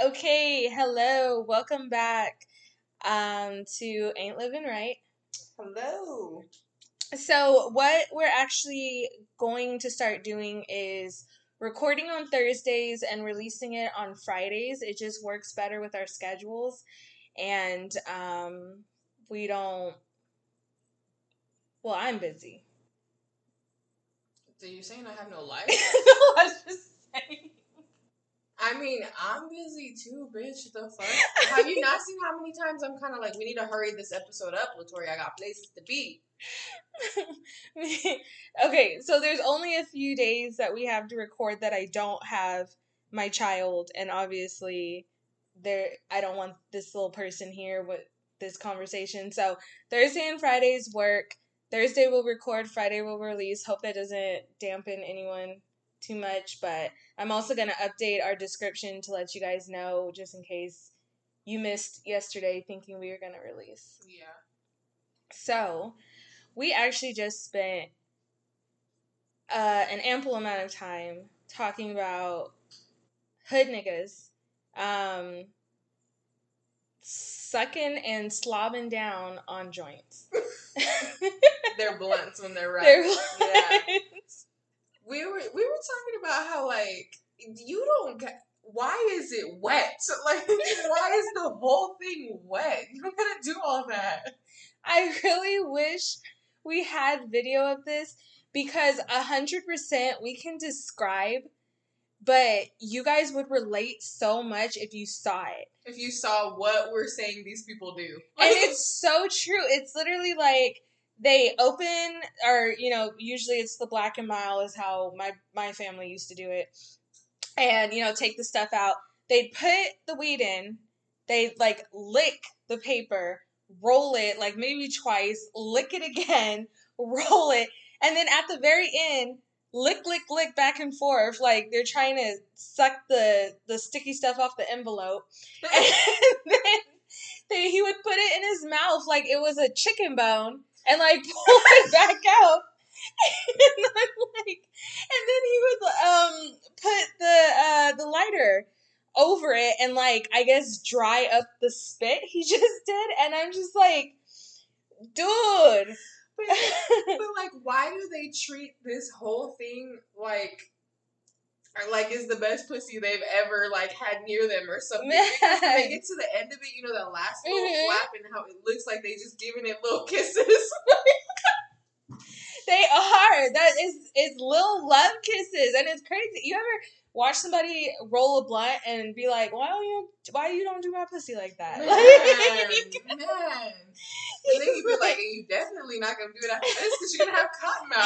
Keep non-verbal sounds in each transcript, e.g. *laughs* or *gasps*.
Okay, hello, welcome back um, to Ain't Living Right. Hello. So, what we're actually going to start doing is recording on Thursdays and releasing it on Fridays. It just works better with our schedules, and um, we don't. Well, I'm busy. So you saying I have no *laughs* life? no, *laughs* I was just saying. I mean, I'm busy too, bitch. The fuck? have you not seen how many times I'm kind of like, we need to hurry this episode up, Latoria. I got places to be. *laughs* okay, so there's only a few days that we have to record that I don't have my child, and obviously, there I don't want this little person here with this conversation. So Thursday and Fridays work. Thursday we'll record, Friday we'll release. Hope that doesn't dampen anyone too much, but I'm also going to update our description to let you guys know just in case you missed yesterday thinking we were going to release. Yeah. So, we actually just spent uh, an ample amount of time talking about hood niggas um, sucking and slobbing down on joints. *laughs* they're blunts when they're *laughs* right. They're Yeah. We were we were talking about how like you don't get why is it wet? *laughs* Like why is the whole thing wet? You don't gotta do all that. I really wish we had video of this because a hundred percent we can describe, but you guys would relate so much if you saw it. If you saw what we're saying these people do. And *laughs* it's so true. It's literally like they open or you know, usually it's the black and mild is how my my family used to do it. And you know, take the stuff out. They'd put the weed in, they'd like lick the paper, roll it like maybe twice, lick it again, *laughs* roll it, and then at the very end, lick, lick, lick back and forth, like they're trying to suck the the sticky stuff off the envelope. *laughs* And then they, he would put it in his mouth like it was a chicken bone and like pull it back out. *laughs* And then like and then he would um put the uh the lighter over it and like I guess dry up the spit he *laughs* just did and I'm just like dude But, *laughs* but like, why do they treat this whole thing like, like is the best pussy they've ever like had near them or something? *laughs* Because when they get to the end of it, you know that last little Mhm. flap and how it looks like they just giving it little kisses. *laughs* They are. That is it's little love kisses, and it's crazy. You ever watch somebody roll a blunt and be like, "Why don't you? Why you don't do my pussy like that?" man, *laughs* Like, man. And then you be like, and you definitely not gonna do it after this because you're gonna have cotton mouth.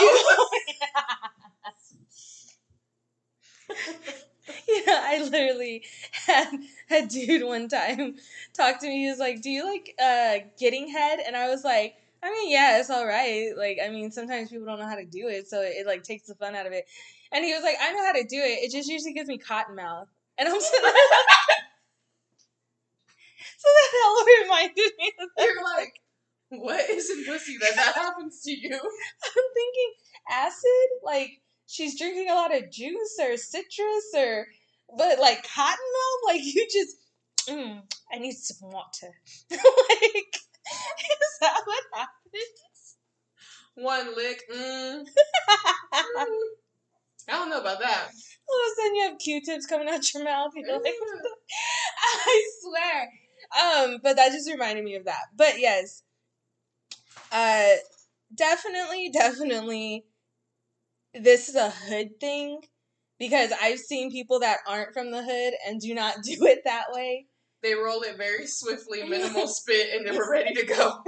*laughs* know, I literally had a dude one time talk to me. He was like, "Do you like uh, getting head?" And I was like, "I mean, yeah, it's all right. Like, I mean, sometimes people don't know how to do it, so it, like takes the fun out of it." And he was like, "I know how to do it. It just usually gives me cotton mouth." And I'm *laughs* so, so that hell reminded me of that. You're like, what is in pussy that that happens to you? *laughs* I'm thinking acid, like she's drinking a lot of juice or citrus or, but like cotton mouth, *laughs* like you just, mm, I need some water. *laughs* like, is that what happens? One lick, mm, *laughs* mm. I don't know about that. All of a sudden you have Q-tips coming out your mouth. You're like, I swear. Um, but that just reminded me of that. But yes, uh, definitely, definitely, this is a hood thing because I've seen people that aren't from the hood and do not *laughs* do it that way. They roll it very swiftly, *laughs* minimal spit, and then we're ready to go.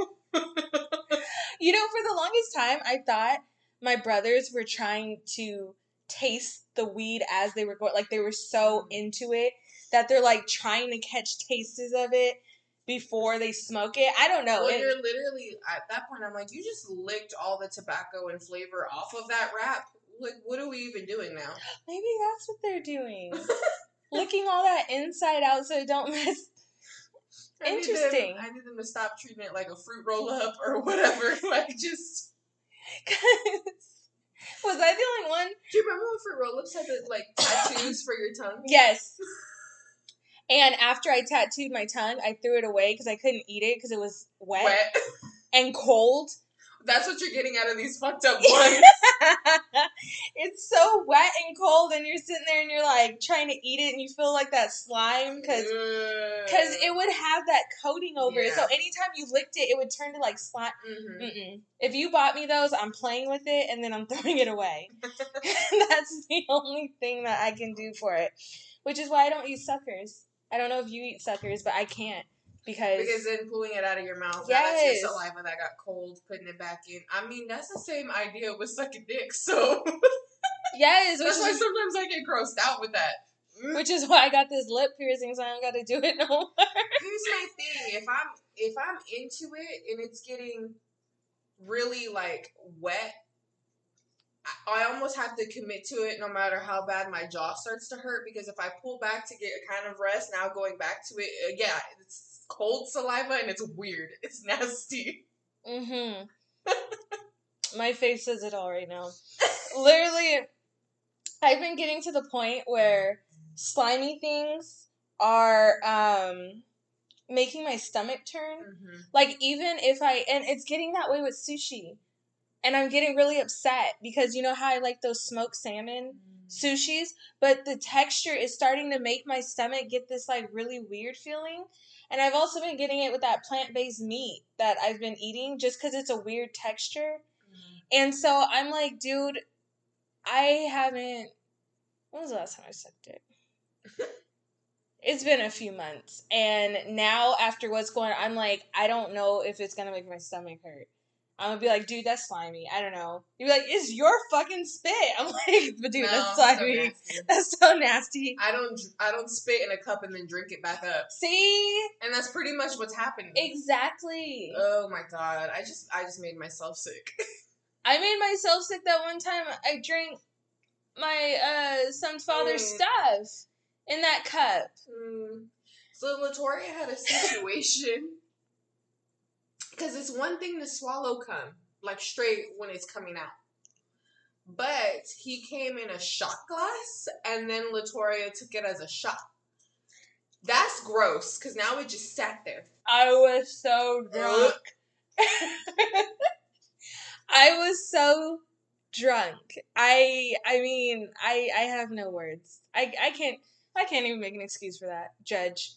You know, for the longest time, I thought my brothers were trying to taste the weed as they were going, like they were so mm. into it that they're like trying to catch tastes of it before they smoke it. I don't know. well, It- you're literally at that point. I'm like, you just licked all the tobacco and flavor off of that wrap. Like, what are we even doing now? *gasps* maybe that's what they're doing. *laughs* Licking all that inside out so it don't mess. I need them- Interesting. I need them to stop treating it like a fruit roll up or whatever. like, just. *laughs* was I the only one? Do you remember when fruit roll ups had the like *coughs* tattoos for your tongue? Yes. *laughs* And after I tattooed my tongue, I threw it away because I couldn't eat it because it was wet, Wet. and cold. *laughs* That's what you're getting out of these fucked up *laughs* ones. it's so wet and cold, and you're sitting there and you're like trying to eat it, and you feel like that slime because because it would have that coating over it. So anytime you licked it, it would turn to like slime. Mhm. Mm-mm. If you bought me those, I'm playing with it and then I'm *laughs* throwing it away. That's the only thing that I can do for it, which is why I don't use suckers. I don't know if you eat suckers, but I can't because, Because then pulling it out of your mouth, now that's your saliva that got cold, putting it back in. I mean, that's the same idea with sucking dick. So *laughs* yes, which that's why is, sometimes I get grossed out with that. *laughs* which is why I got this lip piercing, so I don't got to do it no more. *laughs* Here's my thing: if I'm if I'm into it and it's getting really like wet, I, almost have to commit to it, no matter how bad my jaw starts to hurt. Because if I pull back to get a kind of rest, now going back to it, uh, yeah, it's cold saliva and it's weird. *laughs* It's nasty. Mm-hmm. *laughs* My face says it all right now. Literally, I've been getting to the point where slimy things are um making my stomach turn. Mm-hmm. Like even if I and it's getting that way with sushi. And I'm getting really upset because you know how I like those smoked salmon mm. sushis, but the texture is starting to make my stomach get this like really weird feeling. And I've also been getting it with that plant-based meat that I've been eating just cuz it's a weird texture. Mm-hmm. And so I'm like, dude, I haven't when was the last time I sucked it? *laughs* it's been a few months. And now after what's going on, I'm like, I don't know if it's gonna make my stomach hurt. I'm gonna be like, dude, that's slimy. I don't know. You'd be like, it's your fucking spit. *laughs* I'm like, but dude, No, that's slimy. nasty. *laughs* that's so nasty. I don't I don't spit in a cup and then drink it back up. See? And that's pretty much what's happening. Exactly. Oh my god. I just I just made myself sick. *laughs* I made myself sick that one time. I drank my uh son's father's Mm. stuff in that cup. Hmm. So Latoria had a situation because it's one thing to swallow cum like straight when it's coming out, but he came in a shot glass and then Latoria took it as a shot. That's gross because now it just sat there. I was so drunk. *laughs* I was so drunk. I I mean, I I have no words. I I can't I can't even make an excuse for that. Judge.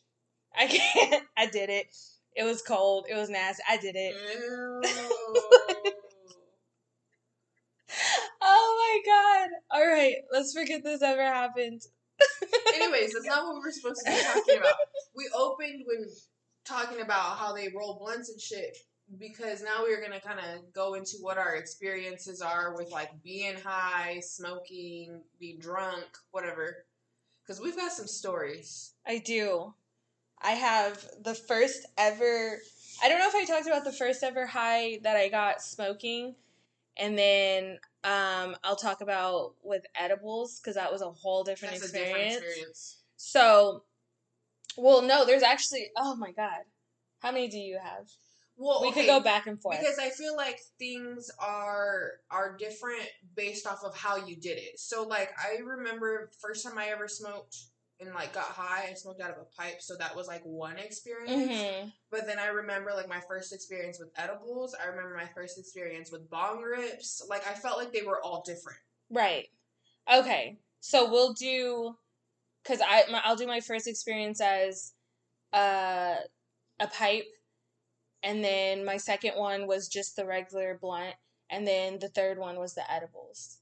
I can't. *laughs* I did it. It was cold. It was nasty. I did it. *laughs* Oh my god. All right, let's forget this ever happened. *laughs* Anyways, that's not what we're supposed to be talking about. We opened when talking about how they roll blunts and shit because now we're gonna kind of go into what our experiences are with like being high, smoking, being drunk, whatever. Because we've got some stories. I do. I have the first ever. I don't know if I talked about the first ever high that I got smoking, and then um, I'll talk about with edibles because that was a whole different experience. a different experience. So, well, no, there's actually. Oh my god, how many do you have? Well, we okay, could go back and forth. because I feel like things are are different based off of how you did it. So like I remember first time I ever smoked and like got high, and smoked out of a pipe, so that was like one experience. hmm But then I remember like my first experience with edibles. I remember my first experience with bong rips. Like I felt like they were all different. Right. Okay. So we'll do because I my, I'll do my first experience as uh, a pipe, and then my second one was just the regular blunt, and then the third one was the edibles.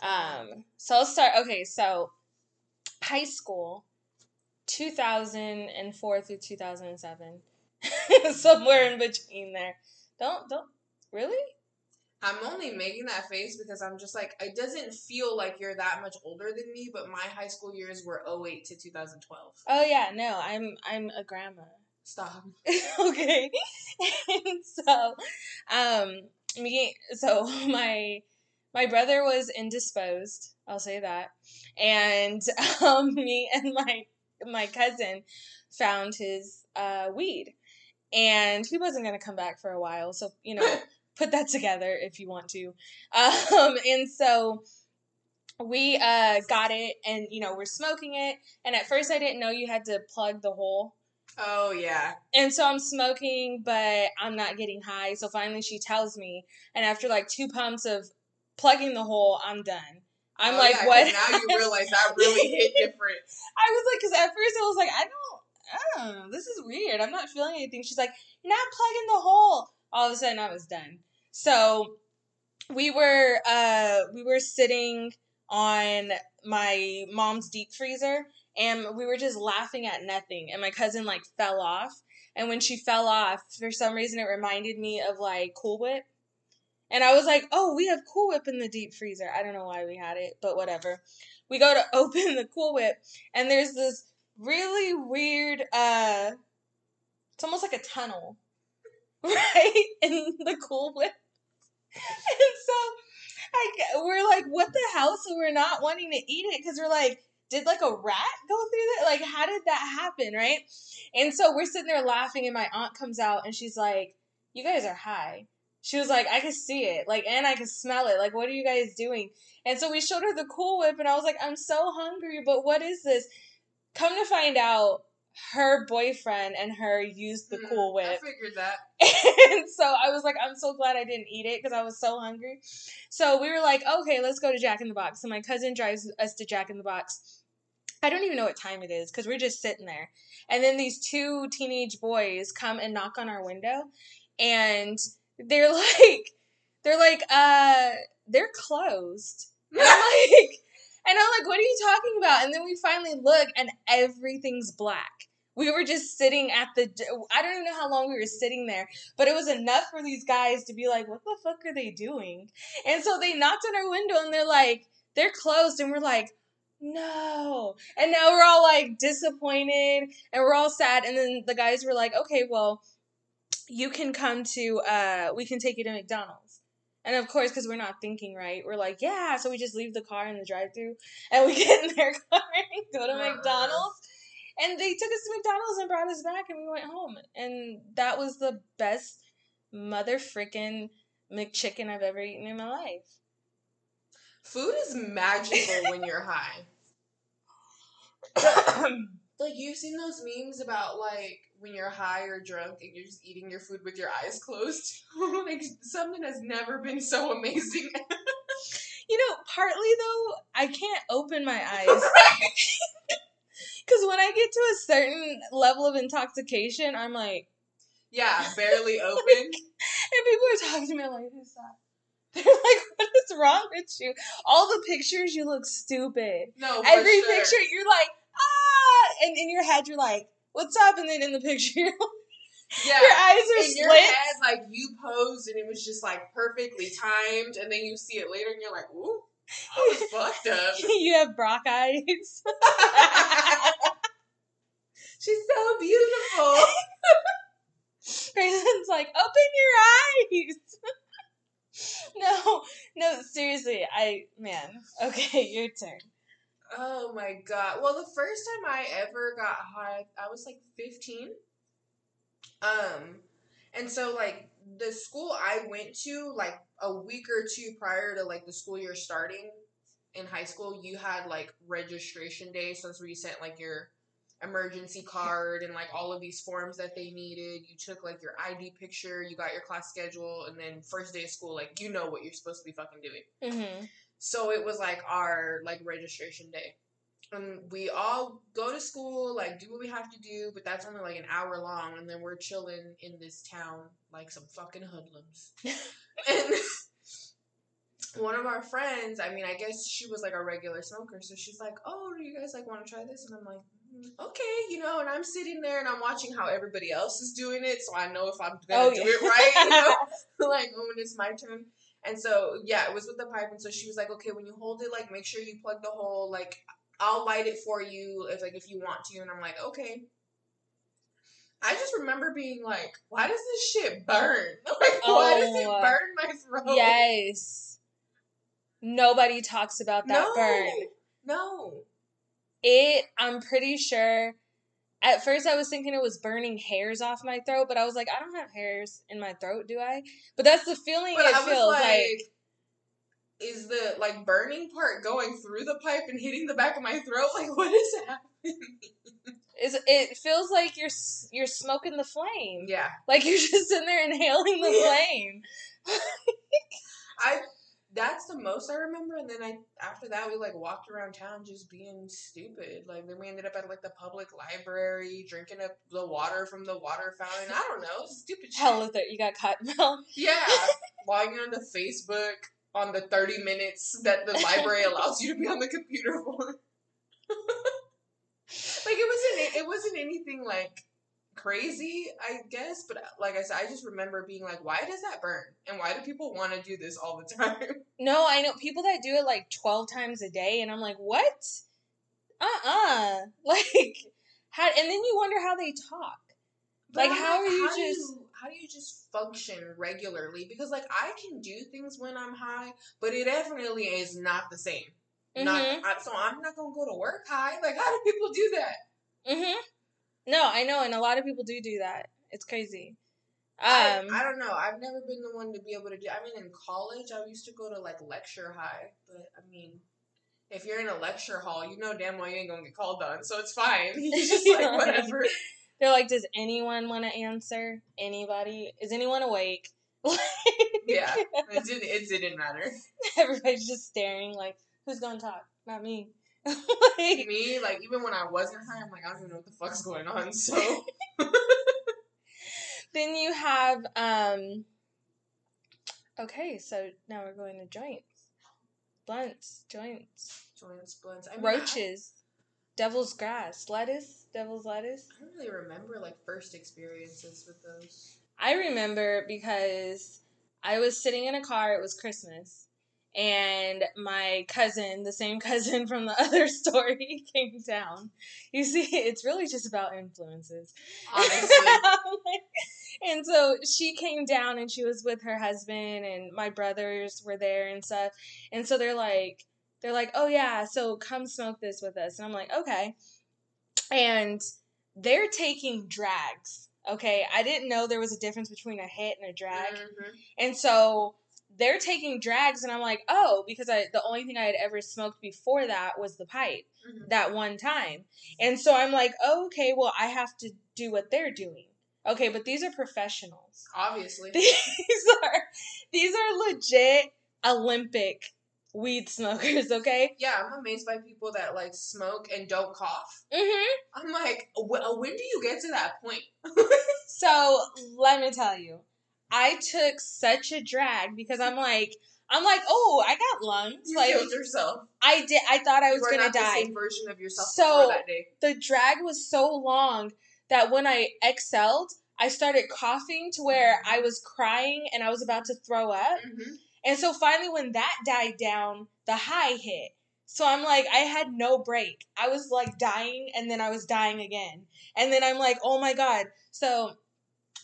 Um. So I'll start. Okay. So high school, two thousand and four through two thousand and seven, *laughs* somewhere in between there. Don't don't really. I'm only making that face because I'm just like it doesn't feel like you're that much older than me, but my high school years were 08 to 2012. Oh yeah, no, I'm I'm a grandma. Stop. *laughs* okay. *laughs* and so, um, me, so my my brother was indisposed. I'll say that, and *laughs* um, me and my my cousin found his uh, weed, and he wasn't gonna come back for a while. So you know, *laughs* put that together if you want to. Um, and so we uh got it and you know we're smoking it and at first i didn't know you had to plug the hole Oh yeah. and so i'm smoking but i'm not getting high so finally she tells me and after like two pumps of plugging the hole i'm done. I'm Oh, like yeah, what Now you realize that really *laughs* hit different. i was like because at first i was like i don't i don't know this is weird i'm not feeling anything. She's like you're not plugging the hole. All of a sudden i was done. So we were uh we were sitting on my mom's deep freezer and we were just laughing at nothing and my cousin like fell off and when she fell off for some reason it reminded me of like cool whip and i was like oh we have cool whip in the deep freezer i don't know why we had it but whatever we go to *laughs* open the cool whip and there's this really weird uh it's almost like a tunnel *laughs* right in the cool whip *laughs* and so I, we're like, what the hell? So we're not wanting to eat it because we're like, did like a rat go through that? Like, how did that happen, right? And so we're sitting there laughing, and my aunt comes out and she's like, you guys are high. She was like, I can see it, like, and I can smell it. Like, what are you guys doing? And so we showed her the Cool Whip, and I was like, I'm so hungry, but what is this? Come to find out, her boyfriend and her used the Mm, Cool Whip. I figured that. *laughs* and so I was like, I'm so glad I didn't eat it because I was so hungry. So we were like, okay, let's go to Jack in the Box. So my cousin drives us to Jack in the Box. I don't even know what time it is because we're just sitting there. And then these two teenage boys come and knock on our window and they're *laughs* like, they're like, uh, they're closed. And I'm *laughs* like, and I'm like, what are you talking about? And then we finally look and everything's black. We were just sitting at the, I don't even know how long we were sitting there, but it was enough for these guys to be like, what the fuck are they doing? And so they knocked on our window and they're like, they're closed. And we're like, no. And now we're all like disappointed and we're all sad. And then the guys were like, okay, well, you can come to, uh, we can take you to McDonald's. And of course, because we're not thinking right, we're like, yeah. So we just leave the car in the drive-through, and we *laughs* get in their car and go to. McDonald's. And they took us to McDonald's and brought us back, and we went home. And that was the best mother frickin' McChicken I've ever eaten in my life. Food is magical when you're high. *coughs* Like you've seen those memes about like when you're high or drunk and you're just eating your food with your eyes closed. *laughs* like something has never been so amazing. *laughs* you know, partly though, I can't open my eyes. *laughs* Because when I get to a certain level of intoxication, I'm like, yeah, barely open. And people are talking to me I'm like, who's that? They're like, what is wrong with you? All the pictures, you look stupid. No, Every sure. picture, you're like, ah! And in your head, you're like, what's up? And then in the picture, *laughs* yeah, your eyes are in your split. head, like you posed and it was just like perfectly timed, and then you see it later and you're like, ooh, I was *laughs* fucked up. you have Brock eyes. *laughs* She's so beautiful. Grayson's like, open your eyes. no, no, seriously, I, man. Okay, your turn. Oh my god. Well, the first time I ever got high, I was like 15. Um, and so like the school I went to, like a week or two prior to like the school year starting in high school, you had like registration day. So that's where you sent like your emergency card and like all of these forms that they needed. You took like your ID picture, you got your class schedule, and then first day of school, like you know what you're supposed to be fucking doing. Mm-hmm. So it was like our like registration day. And we all go to school, like do what we have to do, but that's only like an hour long, and then we're chilling in this town like some fucking hoodlums. *laughs* and *laughs* one of our friends, I mean, I guess she was like a regular smoker, so she's like, "Oh, do you guys like want to try this?" And I'm like, "Mm, "Okay," you know. And I'm sitting there and I'm watching how everybody else is doing it, so I know if I'm gonna Oh, do yeah. it right, you know. *laughs* like when it's my turn. And so yeah, it was with the pipe, and so she was like, "Okay, when you hold it, like make sure you plug the hole. Like I'll light it for you if like if you want to." And I'm like, "Okay." I just remember being like, "Why does this shit burn? *laughs* Like, why does it Oh. burn my throat?" Yes. Nobody talks about that no, burn. no. It, I'm pretty sure. At first, I was thinking it was burning hairs off my throat, but I was like, I don't have hairs in my throat, do I? But that's the feeling But it I feels like, like. is the like burning part going through the pipe and hitting the back of my throat? *laughs* Like, what is happening? Is it feels like you're you're smoking the flame. Yeah, Like you're *laughs* just in there inhaling the flame. *laughs* I. That's the most I remember, and then I after that we like walked around town just being stupid. Like then we ended up at like the public library drinking up the water from the water fountain. I don't know, stupid shit. Hell with it. You got mouth. Yeah, *laughs* logging on onto Facebook on the thirty minutes that the library allows you to be on the computer for. *laughs* like it wasn't it wasn't anything like crazy, I guess. But like I said, I just remember being like, why does that burn? And why do people want to do this all the *laughs* time? No, I know people that do it like 12 times a day, and I'm like, what? Uh uh *laughs* Like, how, and then you wonder how they talk. Like, I'm how are you how just- you- how do you just function regularly? Because like I can do things when I'm high, but it definitely is not the same. Not Mhm. I, so I'm not gonna go to work high. Like how do people do that? Mm-hmm. No, I know, and a lot of people do do that. It's crazy. I, Um, I don't know. I've never been the one to be able to do. I mean, in college, I used to go to like lecture high, but I mean, if you're in a lecture hall, you know damn well you ain't gonna get called on, so it's fine. *laughs* It's just like whatever. *laughs* they're like, does anyone want to answer? Anybody? Is anyone awake? *laughs* Yeah, it didn't. It didn't matter. Everybody's just staring, like, who's gonna talk? Not me. *laughs* like, Me, like even when I wasn't high, I'm like I don't even know what the fuck's going on. *laughs* So then you have um. Okay, so now we're going to joints, blunts, joints, joints, blunts. I mean, roaches, devil's grass, lettuce, devil's lettuce. I, I don't really remember like first experiences with those. I remember because I was sitting in a car, it was Christmas, and my cousin, the same *laughs* cousin from the other story, *laughs* came down. You see, it's really just about influences. Honestly, *laughs* and so she came down and she was with her husband and my brothers were there and stuff. And so they're like they're like, "Oh yeah, so come smoke this with us." And I'm like, "Okay." And they're taking drags. Okay, I didn't know there was a difference between a hit and a drag. Mhm. And so they're taking drags and I'm like, "Oh, because I the only thing I had ever smoked before that was the pipe Mhm. that one time. And so I'm like, oh, okay, well, I have to do what they're doing. Okay, but these are professionals. obviously. *laughs* These are these are legit Olympic weed smokers, okay? Yeah, I'm amazed by people that like smoke and don't cough. Mhm. I'm like, wh- when do you get to that point? *laughs* So, let me tell you. I took such a drag because I'm like I'm like, "Oh, I got lungs." You like killed yourself. I did I thought I was going to die. same version of yourself So- that day. the drag was so long that when I excelled, I started coughing to where I was crying and I was about to throw up. hmm And so finally, when that died down, the high hit. So I'm like, I had no break. I was like dying and then I was dying again. And then I'm like, oh my God. So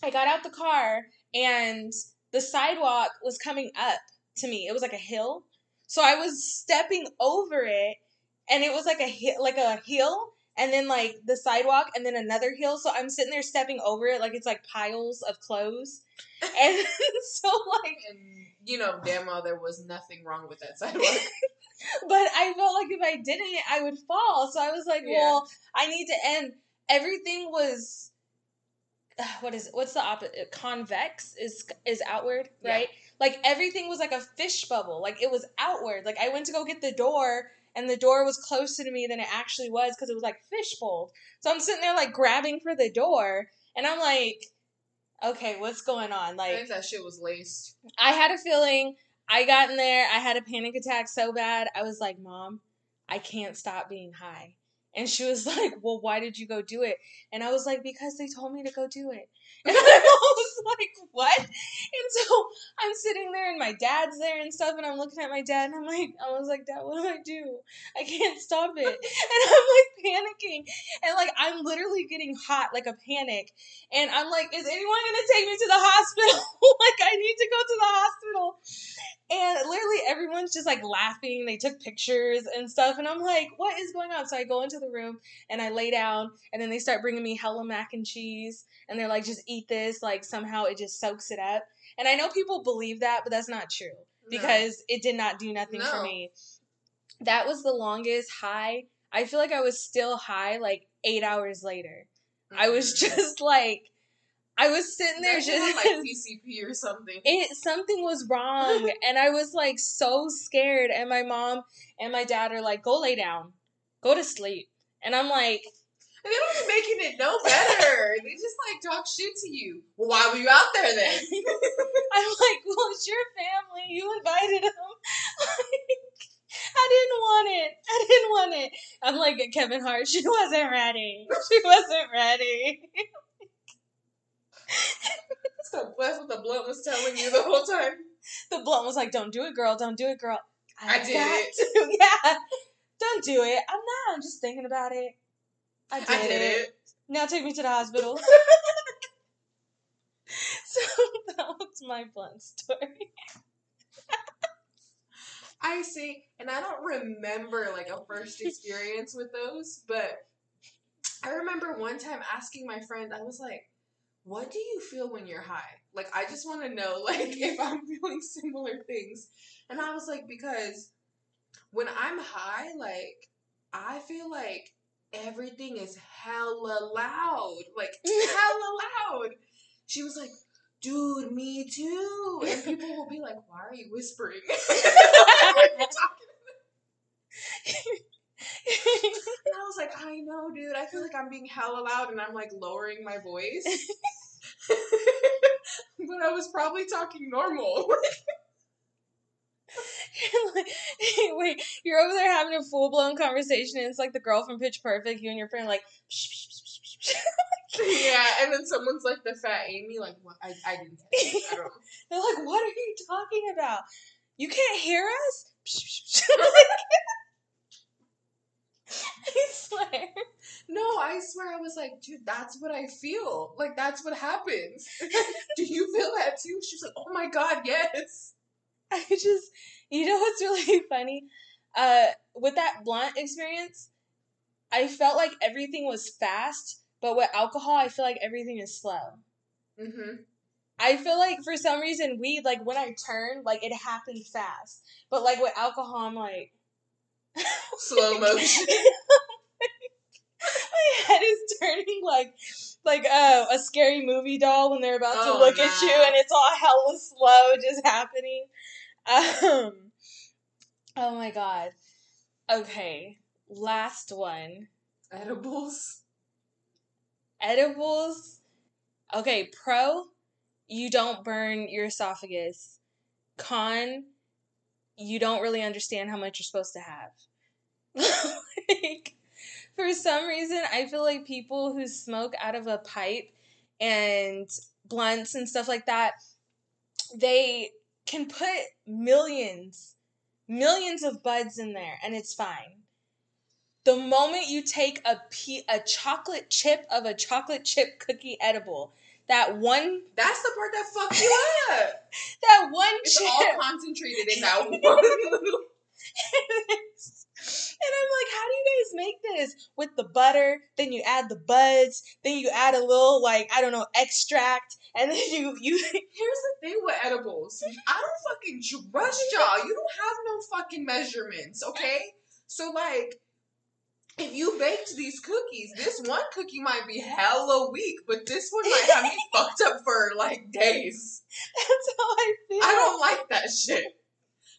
I got out the car and the sidewalk was coming up to me. It was like a hill. So I was stepping over it and it was like a hi- like a hill and then like the sidewalk and then another hill. So I'm sitting there stepping over it like it's like piles of clothes. *laughs* And *laughs* so like And you know damn well there was nothing wrong with that sidewalk. *laughs* but I felt like if I didn't, I would fall. So I was like, Yeah. well, I need to end. Everything was, *sighs* what is what's the opposite? Uh, convex is is outward, Yeah. right? Like everything was like a fish bubble. Like it was outward. Like I went to go get the door. And the door was closer to me than it actually was because it was like fishbowl. So I'm sitting there like grabbing for the door, and I'm like, "Okay, what's going on?" Like that shit was laced. I had a feeling I got in there, I had a panic attack so bad. I was like, Mom, I can't stop being high. And she was *laughs* like, Well, why did you go do it? And I was like, Because they told me to go do it. *laughs* And I was like, What? And so I'm sitting there and my dad's there and stuff, and I'm looking at my dad and I'm like, I was like, Dad, what do I do? I can't stop it. *laughs* And I'm like panicking. And like I'm literally getting hot like a panic. And I'm like, is anyone gonna take me to the hospital? like I need to go to the hospital. And literally everyone's just like laughing. They took pictures and stuff. And I'm like, what is going on? So I go into the room and I lay down. And then they start bringing me hella mac and cheese. And they're like, just eat this. Like somehow it just soaks it up. And I know people believe that, but that's not true. because no. it did not do nothing no. for me. That was the longest high. I feel like I was still high like eight hours later. Mm-hmm. I was mm-hmm. *laughs* just like, I was sitting there just like *laughs* PCP or something. It something was wrong, *laughs* and I was like so scared. And my mom and my dad are like, "Go lay down, go to sleep," and I'm like, and they don't be making it no better. *laughs* they just like talk shit to you. Well, why were you out there then? I'm like, well, it's your family. You invited them. I didn't want it. I didn't want it. I'm like Kevin Hart. She wasn't ready. She wasn't ready. So that's what the blunt was telling you the whole time. *laughs* The blunt was like, "Don't do it, girl. Don't do it, girl." I, I did it. *laughs* Yeah. Don't do it. I'm not. I'm just thinking about it. I did, I did it. it. Now take me to the hospital. *laughs* so that was my blunt story. I see, and I don't remember like a first experience with those, but I remember one time asking my friend, I was like, "What do you feel when you're high?" Like, I just want to know, *laughs* like, if I'm feeling similar things. And I was like, because when I'm high, like, I feel like everything is hella loud. Like, *laughs* hella loud. She was like, dude, me too. And people will be like, why are you whispering? *laughs* and I was like, I know, dude. I feel like I'm being hella loud and I'm like lowering my voice. *laughs* but I was probably talking normal. *laughs* *laughs* wait, you're over there having a full blown conversation, and it's like the girl from Pitch Perfect. You and your friend like. yeah, and then someone's like the fat Amy, like what? I, I didn't. I don't. They're like, what are you talking about? You can't hear us. *laughs* I swear. No, I swear I was like, dude, that's what I feel. Like that's what happens. *laughs* Do you feel that too? She was like, oh my god, yes. I just, you know what's really *laughs* funny? Uh, with that blunt experience, I felt like everything was fast, but with alcohol, I feel like everything is slow. Mm-hmm. I feel like for some reason weed, like when I turn, like it happens fast, but like with alcohol, I'm like slow *laughs* motion. my head is turning like like uh, a scary movie doll when they're about oh, to look no. at you and it's all hella slow just happening. Um, oh my god. Okay, last one. Edibles. Edibles. Okay, pro, you don't burn your esophagus. Con, you don't really understand how much you're supposed to have. *laughs* like, for some reason, I feel like people who smoke out of a pipe and blunts and stuff like that, they can put millions, millions of buds in there and it's fine. The moment you take a pe- a chocolate chip of a chocolate chip cookie edible, that one *laughs* That's the part that fucks you *laughs* up. that one it's chip. all concentrated in that one little *laughs* and I'm like, how do you guys make this? With the butter, then you add the buds, then you add a little like, I don't know, extract, and then you you *laughs* Here's the thing with edibles. *laughs* I don't fucking trust y'all. You don't have no fucking measurements, okay? So like if you baked these cookies, this one cookie might be hella weak, but this one might have me fucked up for like days. That's how I feel. I don't like that shit.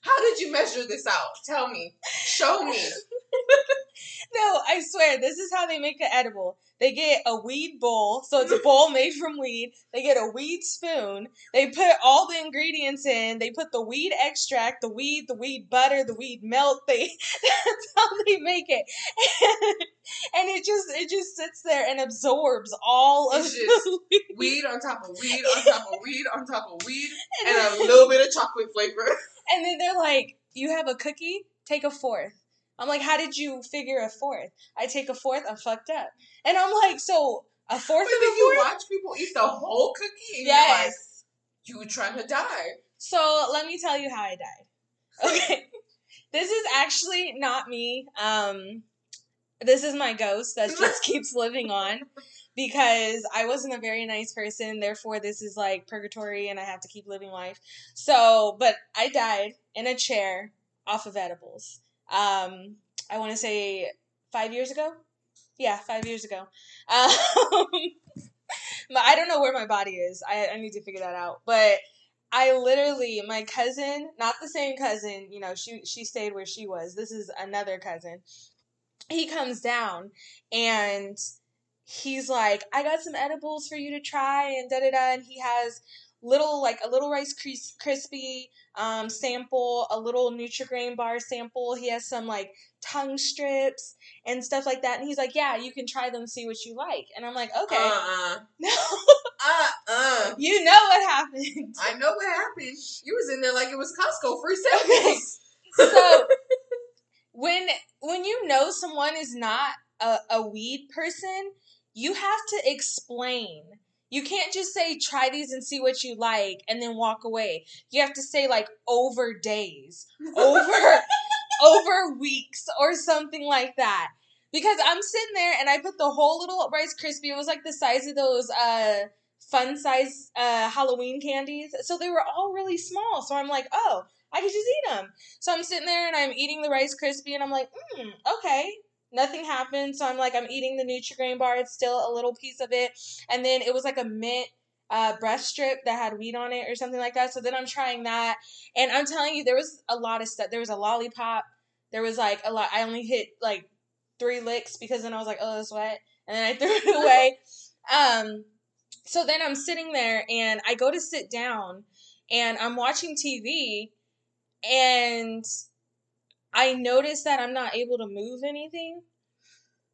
How did you measure this out? Tell me. Show me. *laughs* no, I swear, this is how they make it edible. They get a weed bowl, so it's a bowl *laughs* made from weed. They get a weed spoon. They put all the ingredients in. They put the weed extract, the weed, the weed butter, the weed milk. They *laughs* that's how they make it, and, and it just it just sits there and absorbs all it's of the weed. weed on top of weed on top of weed on top of weed, and a little bit of chocolate flavor. And then they're like, "You have a cookie? Take a fourth. I'm like, how did you figure a fourth? I take a fourth, I'm fucked up. And I'm like, so a fourth but of a fourth? you watch people eat the whole cookie and yes. you're like, you trying to die. So let me tell you how I died. Okay. *laughs* this is actually not me. Um this is my ghost that just *laughs* keeps living on because I wasn't a very nice person. Therefore, this is like purgatory and I have to keep living life. So, but I died in a chair off of edibles. Um, I want to say five years ago. Yeah, five years ago. *laughs* Um, I don't know where my body is. I, I need to figure that out. But I literally, my cousin, not the same cousin, you know, she she stayed where she was. This is another cousin. He comes down and he's like, I got some edibles for you to try and da da da. And he has little like a little Rice Krispie um, sample, a little Nutrigrain bar sample. He has some like tongue strips and stuff like that. And he's like, "Yeah, you can try them, see what you like." And I'm like, "Okay." Uh-uh. *laughs* No. uh-uh. You know what happened. I know what happened. You was in there like it was Costco free *laughs* samples. so *laughs* when when you know someone is not a, a weed person, you have to explain you can't just say try these and see what you like and then walk away. You have to say like over days, over *laughs* over weeks or something like that. Because I'm sitting there and I put the whole little Rice Krispie. It was like the size of those uh fun size uh Halloween candies. So they were all really small. So I'm like, "Oh, I could just eat them." So I'm sitting there and I'm eating the Rice Krispie and I'm like, "Hmm, okay." Nothing happened. So I'm like, I'm eating the Nutrigrain bar. It's still a little piece of it. And then it was like a mint uh, breast strip that had weed on it or something like that. So then I'm trying that. And I'm telling you, there was a lot of stuff. There was a lollipop. There was like a lot. I only hit like three licks because then I was like, oh, it's wet. And then I *laughs* threw it *laughs* away. um, so then I'm sitting there and I go to sit down and I'm watching TV and I noticed that I'm not able to move anything. *laughs*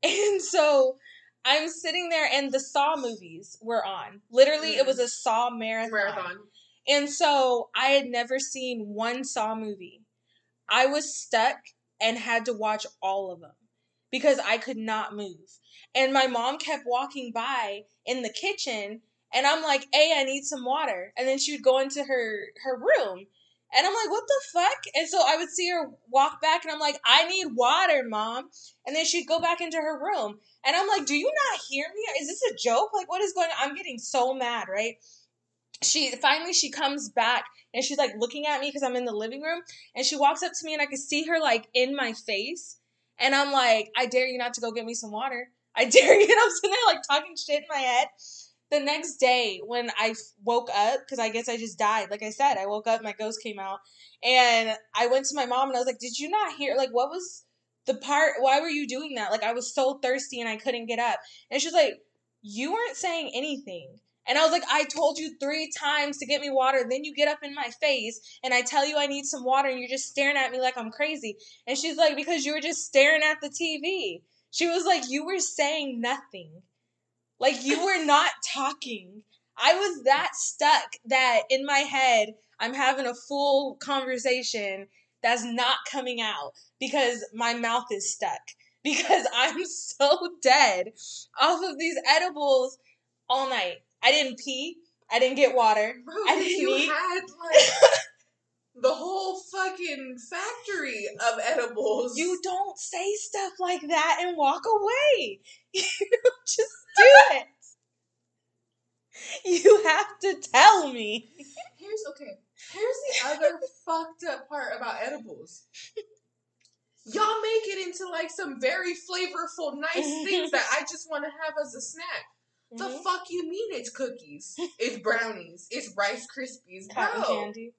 And so I'm sitting there and the Saw movies were on. Literally, mm. it was a Saw marathon. Marathon. And so I had never seen one Saw movie. I was stuck and had to watch all of them because I could not move. And my mom kept walking by in the kitchen and I'm like, "Hey, I need some water." And then she would go into her her room and I'm like, what the fuck? And so I would see her walk back and I'm like, I need water, mom. And then she'd go back into her room. And I'm like, do you not hear me? Is this a joke? Like, what is going on? I'm getting so mad, right? She finally she comes back and she's like looking at me because I'm in the living room. And she walks up to me and I can see her like in my face. And I'm like, I dare you not to go get me some water. I *laughs* dare you. And I'm sitting there like talking shit in my head the next day when I woke up, because I guess I just died. Like I said, I woke up, my ghost came out, and I went to my mom and I was like, "Did you not hear? Like, what was the part? Why were you doing that? Like, I was so thirsty and I couldn't get up." And she's like, "You weren't saying anything." And I was like, I told you three times to get me water. Then you get up in my face and I tell you I need some water and you're just staring at me like I'm crazy. And she's like, because you were just staring at the TV. She was like, you were saying nothing. Like you were not talking. I was that stuck that in my head, I'm having a full conversation that's not coming out because my mouth is stuck. Because *laughs* I'm so dead off of these edibles all night. I didn't pee. I didn't get water. Bro, I didn't you eat. had *laughs* like the whole fucking factory of edibles. You don't say stuff like that and walk away. *laughs* You just do it. You have to tell me. Here's okay. Here's the other fucked up part about edibles. Y'all make it into like some very flavorful, nice things that I just want to have as a snack. Mm-hmm. The fuck you mean it's cookies? It's brownies. It's Rice Krispies. Cotton Bro. candy.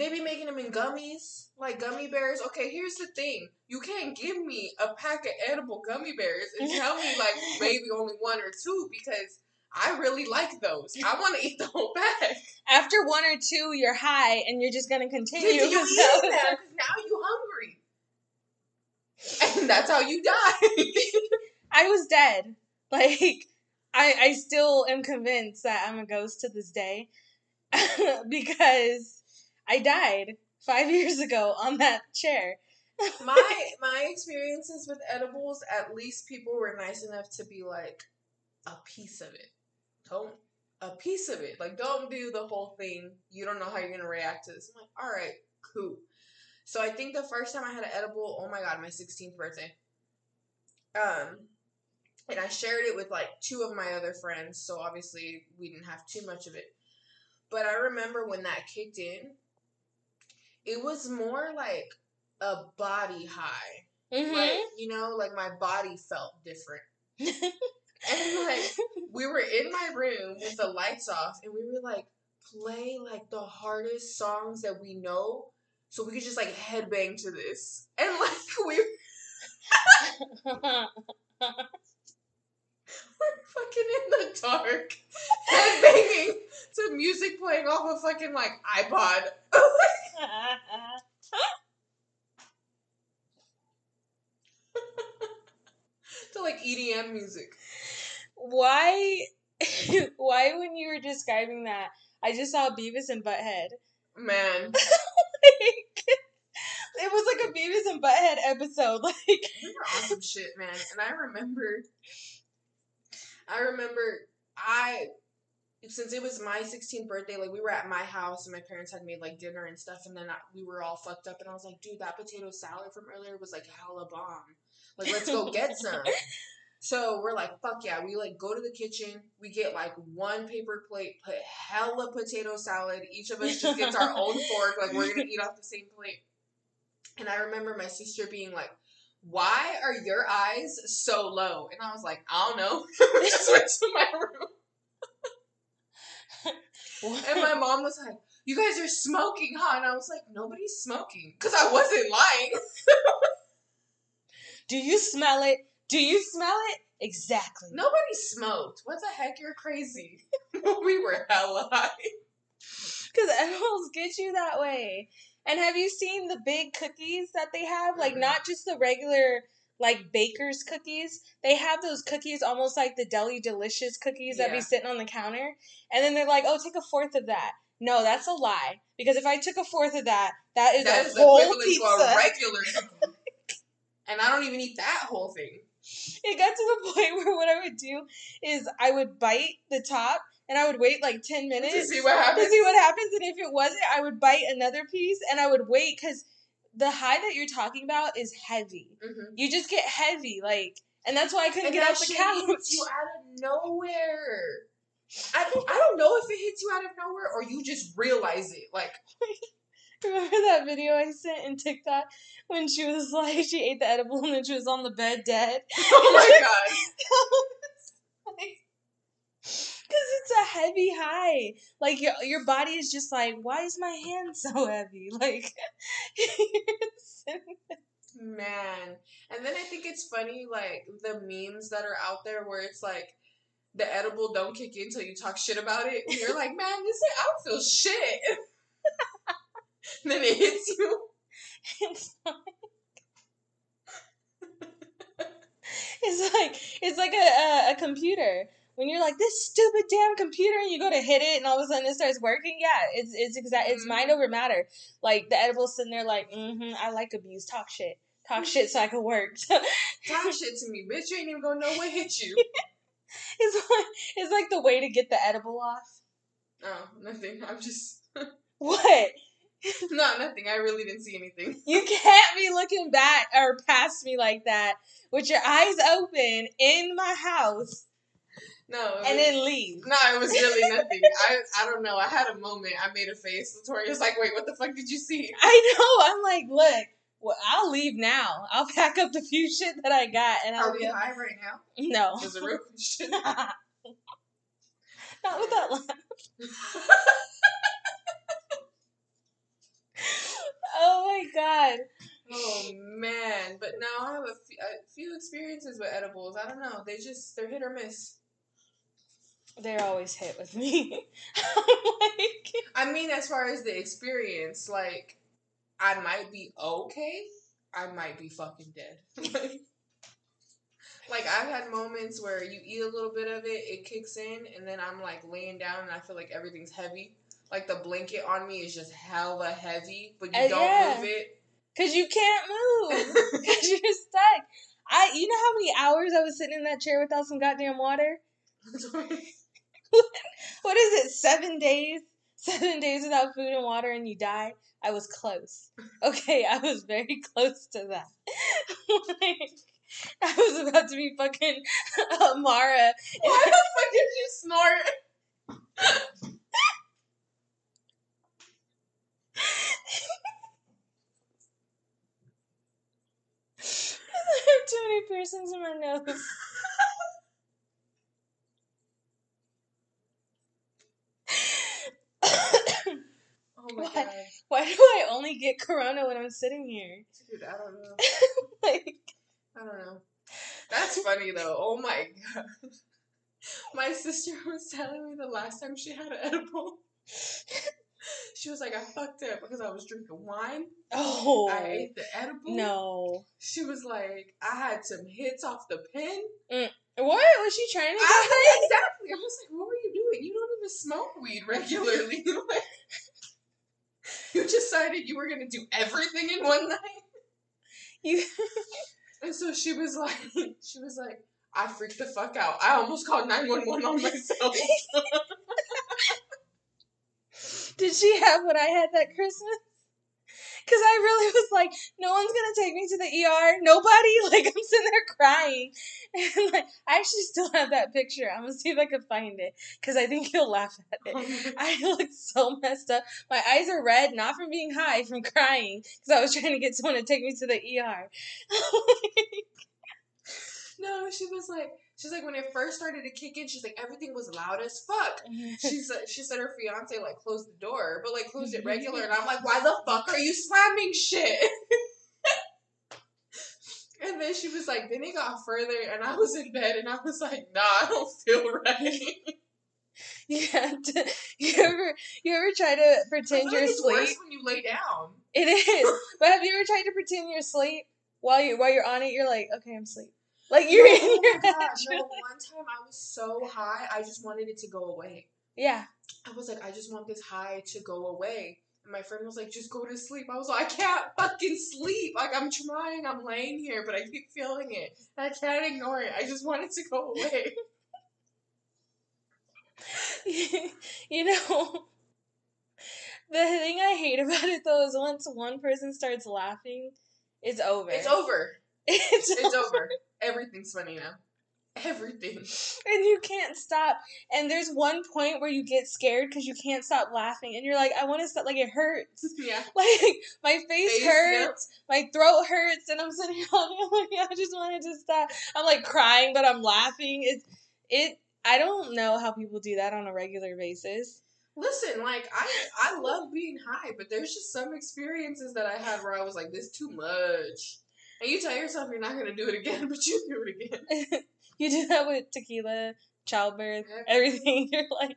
They be making them in gummies, like gummy bears. Okay, here's the thing: you can't give me a pack of edible gummy bears and tell me like *laughs* maybe only one or two because I really like those. I want to eat the whole bag. After one or two, you're high and you're just gonna continue. you *laughs* eat them because now you hungry, and that's how you die. I was dead. Like I, I still am convinced that I'm a ghost to this day *laughs* because I died five *laughs* years ago on that chair. my *laughs* my experiences with edibles, at least people were nice enough to be like a piece of it. Don't a piece of it. Like don't do the whole thing. You don't know how you're gonna react to this. I'm like, all right, cool. So I think the first time I had an edible, oh my god, my 16th birthday. Um, and I shared it with like two of my other friends, so obviously we didn't have too much of it. But I remember when that kicked in, it was more like a body high. Mm-hmm. Like, you know, like my body felt different. *laughs* and like we were in my room with the lights off and we were like play like the hardest songs that we know so we could just like headbang to this. And like we *laughs* *laughs* *laughs* fucking in the dark, headbanging to music playing off a fucking like iPod. *laughs* to like EDM music. why? *laughs* why, when you were describing that, I just saw Beavis and Butthead. Man, like, it was like a Beavis and Butthead episode. Like, we were on some shit, man. And I remember, I remember, I since it was my 16th birthday, like we were at my house and my parents had made like dinner and stuff, and then I, we were all fucked up, and I was like, dude, that potato salad from earlier was like hella bomb. Like, let's go *laughs* get some. So we're like, fuck yeah. We like go to the kitchen. We get like one paper plate, put hella potato salad. Each of us just gets our own fork. Like we're gonna eat off the same plate. And I remember my sister being like, why are your eyes so low? And I was like, I don't know. we *laughs* *laughs* just went to my room. And my mom was like, you guys are smoking, huh? And I was like, nobody's smoking. Because I wasn't lying. *laughs* do you smell it? Do you smell it? Exactly. Nobody smoked. What the heck? You're crazy. we were hella high. Because edibles get you that way. And have you seen the big cookies that they have? Like, not just the regular, like, baker's cookies. They have those cookies almost like the Deli Delicious cookies that be sitting on the counter. And then they're like, oh, take a fourth of that. No, that's a lie. Because if I took a fourth of that, that is That a is whole equivalent pizza. to a regular *laughs* cookie. and I don't even eat that whole thing. it got to the *laughs* point where what I would do is I would bite the top and I would wait like 10 minutes To see what happens. to see what happens. And if it wasn't, I would bite another piece and I would wait because the high that you're talking about is heavy. Mhm. You just get heavy, like, and that's why I couldn't And get off the couch. hits you out of nowhere. I don't, I don't know if it hits you out of nowhere or you just realize it. Like, *laughs* Remember that video I sent in TikTok when she was like, she ate the edible and then she was on the bed dead? *laughs* oh my *laughs* god. Because it's a heavy high. Like your your body is just like, why is my hand so heavy? *laughs* Like, Man. And then I think it's funny, like, the memes that are out there where it's like, the edible don't kick in until you talk shit about it. And you're like, man, this I don't feel shit. *laughs* then it hits you. it's like, *laughs* it's like it's like a, a a computer. When you're like this stupid damn computer, and you go to hit it, and all of a sudden it starts working. Yeah, it's it's exact. It's Mhm. mind over matter. Like the edible's sitting there, like, mm-hmm, I like abuse. Talk shit. Talk shit so I can work. *laughs* Talk shit to me, bitch. You ain't even gonna know what hit you. *laughs* It's like it's like the way to get the edible off. Oh, nothing. I'm just. *laughs* What? no, nothing. I really didn't see anything. You can't be looking back or past me like that with your eyes open in my house No. it and was- then leave. No, it was really *laughs* nothing. I I don't know. I had a moment. I made a face. Latoria was like, "Wait, what the fuck did you see?" *laughs* I know. I'm like, look, well, I'll leave now. I'll pack up the few shit that I got and I'll Are we be high right now? no. Is a real question. *laughs* Not with that laugh. Oh my god. oh man! But now I have a few, a few experiences with edibles. I don't know. They just they're hit or miss. They're always hit with me. *laughs* Like, I mean, as far as the experience, like I might be okay. I might be fucking dead. *laughs* like I've had moments where you eat a little bit of it, it kicks in, and then I'm like laying down and I feel like everything's heavy. Like the blanket on me is just hella heavy, but you Uh, don't yeah. move it. Cause you can't move. *laughs* Cause you're stuck. I you know how many hours I was sitting in that chair without some goddamn water? *laughs* What is it? Seven days? *laughs* Seven days without food and water and you die? I was close. Okay, I was very *laughs* close to that. Like, I was about to be fucking uh, Amara. Why the fuck did you snort? I have too many piercings in my nose. Oh my What? god. Why do I only get corona when I'm sitting here? Dude, I don't know. *laughs* like, I don't know. That's funny though. Oh my god. *laughs* My sister was telling me the last time she had an edible. *laughs* She was like, I fucked up because I was drinking wine. oh I ate the edible. no. She was like, I had some hits off the pen. Mm. What was she trying to I, exactly. I was like, what were you doing? You don't even smoke weed regularly. Like, *laughs* you decided you were gonna do everything in one night. You *laughs* And so she was like, *laughs* she was like, I freaked the fuck out. I almost called 911 on myself. did she have what I had that Christmas? Because I really was like, no one's gonna take me to the ER. Nobody. *laughs* Like I'm sitting there crying, *laughs* and like I actually still have that picture. I'm gonna see if I can find it because I think you'll laugh at it. *laughs* I look so messed up. My eyes are red, not from being high, from crying because I was trying to get someone to take me to the ER. no, she was like, she's like, when it first started to kick in, she's like, everything was loud as fuck. *laughs* She said, she said her fiance like closed the door, but like closed it regular, and I'm like, why the fuck are you slamming shit? *laughs* and then she was like, then it got further, and I was in bed, and I was like, nah, I don't feel right. *laughs* you have to. You ever you ever try to pretend you're it's asleep? worse when you lay down. It is. But have you ever tried to pretend you're asleep while you while you're on it? You're like, okay, I'm asleep. Like you're oh in oh your my bed. *laughs* No, like- one time I was so high, I just wanted it to go away. Yeah. I was like, I just want this high to go away. And my friend was like, just go to sleep. I was like, I can't fucking sleep. Like, I'm trying, I'm laying here, but I keep feeling it. I can't ignore it. I just want it to go away. *laughs* *laughs* you know. The thing I hate about it though is once one person starts laughing, it's over. It's over. It's, It's over. Everything's funny now. Everything. and you can't stop. And there's one point where you get scared because you can't stop laughing, and you're like, I want to stop. Like it hurts. *laughs* Yeah. *laughs* Like my face, Face, hurts, my throat hurts, and I'm sitting *laughs* here like, oh I just wanted to stop. I'm like crying, but I'm laughing. It's it. I don't know how people do that on a regular basis. Listen, like I I love being high, but there's just some experiences that I had where I was like, this too much. And you tell yourself you're not gonna do it again, *laughs* but you do it again. *laughs* you do that with tequila, childbirth, Yeah. everything. *laughs* You're like,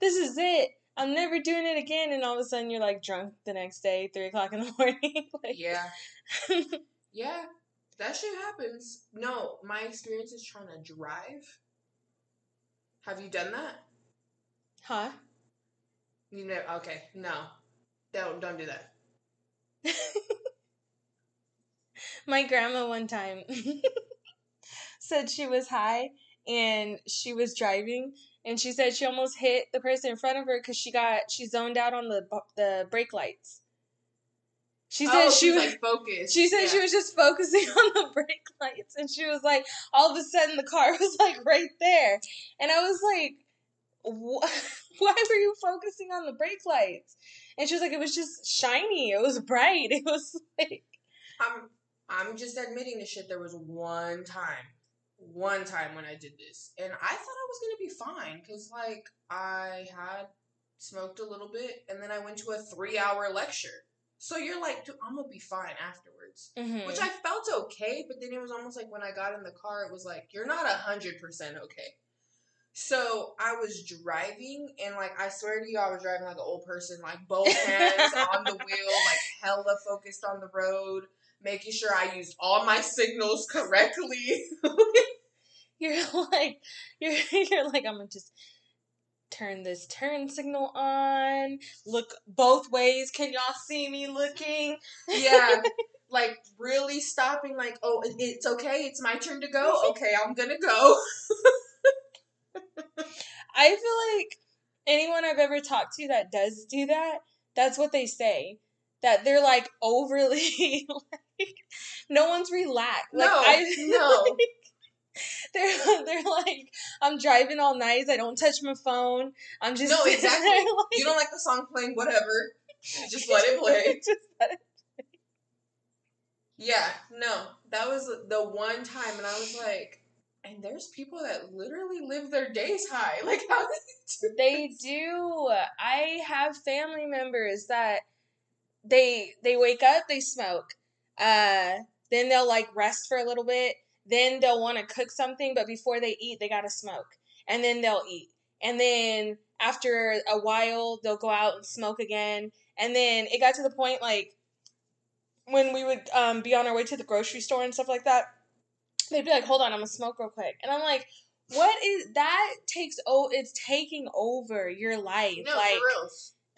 this is it. I'm never doing it again. And all of a sudden, you're like drunk the next day, three o'clock in the morning. like, Yeah. Yeah. That shit happens. No, my experience is trying to drive. Have you done that? huh? You know okay, no. Don't don't do that. My grandma one time *laughs* said she was high and she was driving and she said she almost hit the person in front of her because she got she zoned out on the the brake lights. She said oh, she was like focused. She said Yeah. she was just focusing *laughs* on the brake lights and she was like, all of a sudden the car *laughs* was like right there. And I was like, "Wh- why were you focusing on the brake lights? And she was like, it was just shiny. It was bright. It was like, I'm I'm just admitting the shit. There was one time, one time when I did this, and I thought I was gonna be fine because like I had smoked a little bit, and then I went to a three hour lecture. So you're like, dude, I'm gonna be fine afterwards. mhm. Which I felt okay, but then it was almost like when I got in the car, it was like, you're not a hundred percent okay. So I was driving, and like I swear to you, I was driving like an old person, like both *laughs* hands on the wheel, like hella focused on the road, making sure I used all my signals correctly. *laughs* you're like, you're, *laughs* you're like, I'm gonna just turn this turn signal on. Look both ways. Can y'all see me looking? yeah, *laughs* like really stopping, like, oh, it's okay, it's my turn to go. Okay, I'm gonna go. I feel like anyone I've ever talked to that does do that, that's what they say. That they're like overly *laughs* like no one's relaxed. Like no, I no. *laughs* they're they're like I'm driving all night. I don't touch my phone. I'm just No, *laughs* exactly. there, like- You don't like the song playing, whatever. Just let it play. Just let it- Yeah, no. That was the one time, and I was like, and there's people that literally live their days high. Like, how you do They do. I have family members that they they wake up, they smoke. Uh then they'll like rest for a little bit. Then they'll want to cook something, but before they eat, they got to smoke. And then they'll eat. And then after a while, they'll go out and smoke again. And then it got to the point like when we would um, be on our way to the grocery store and stuff like that, they'd be like, "Hold on, I'm gonna smoke real quick," and I'm like, "What is that? Takes oh, it's taking over your life, No, like for real.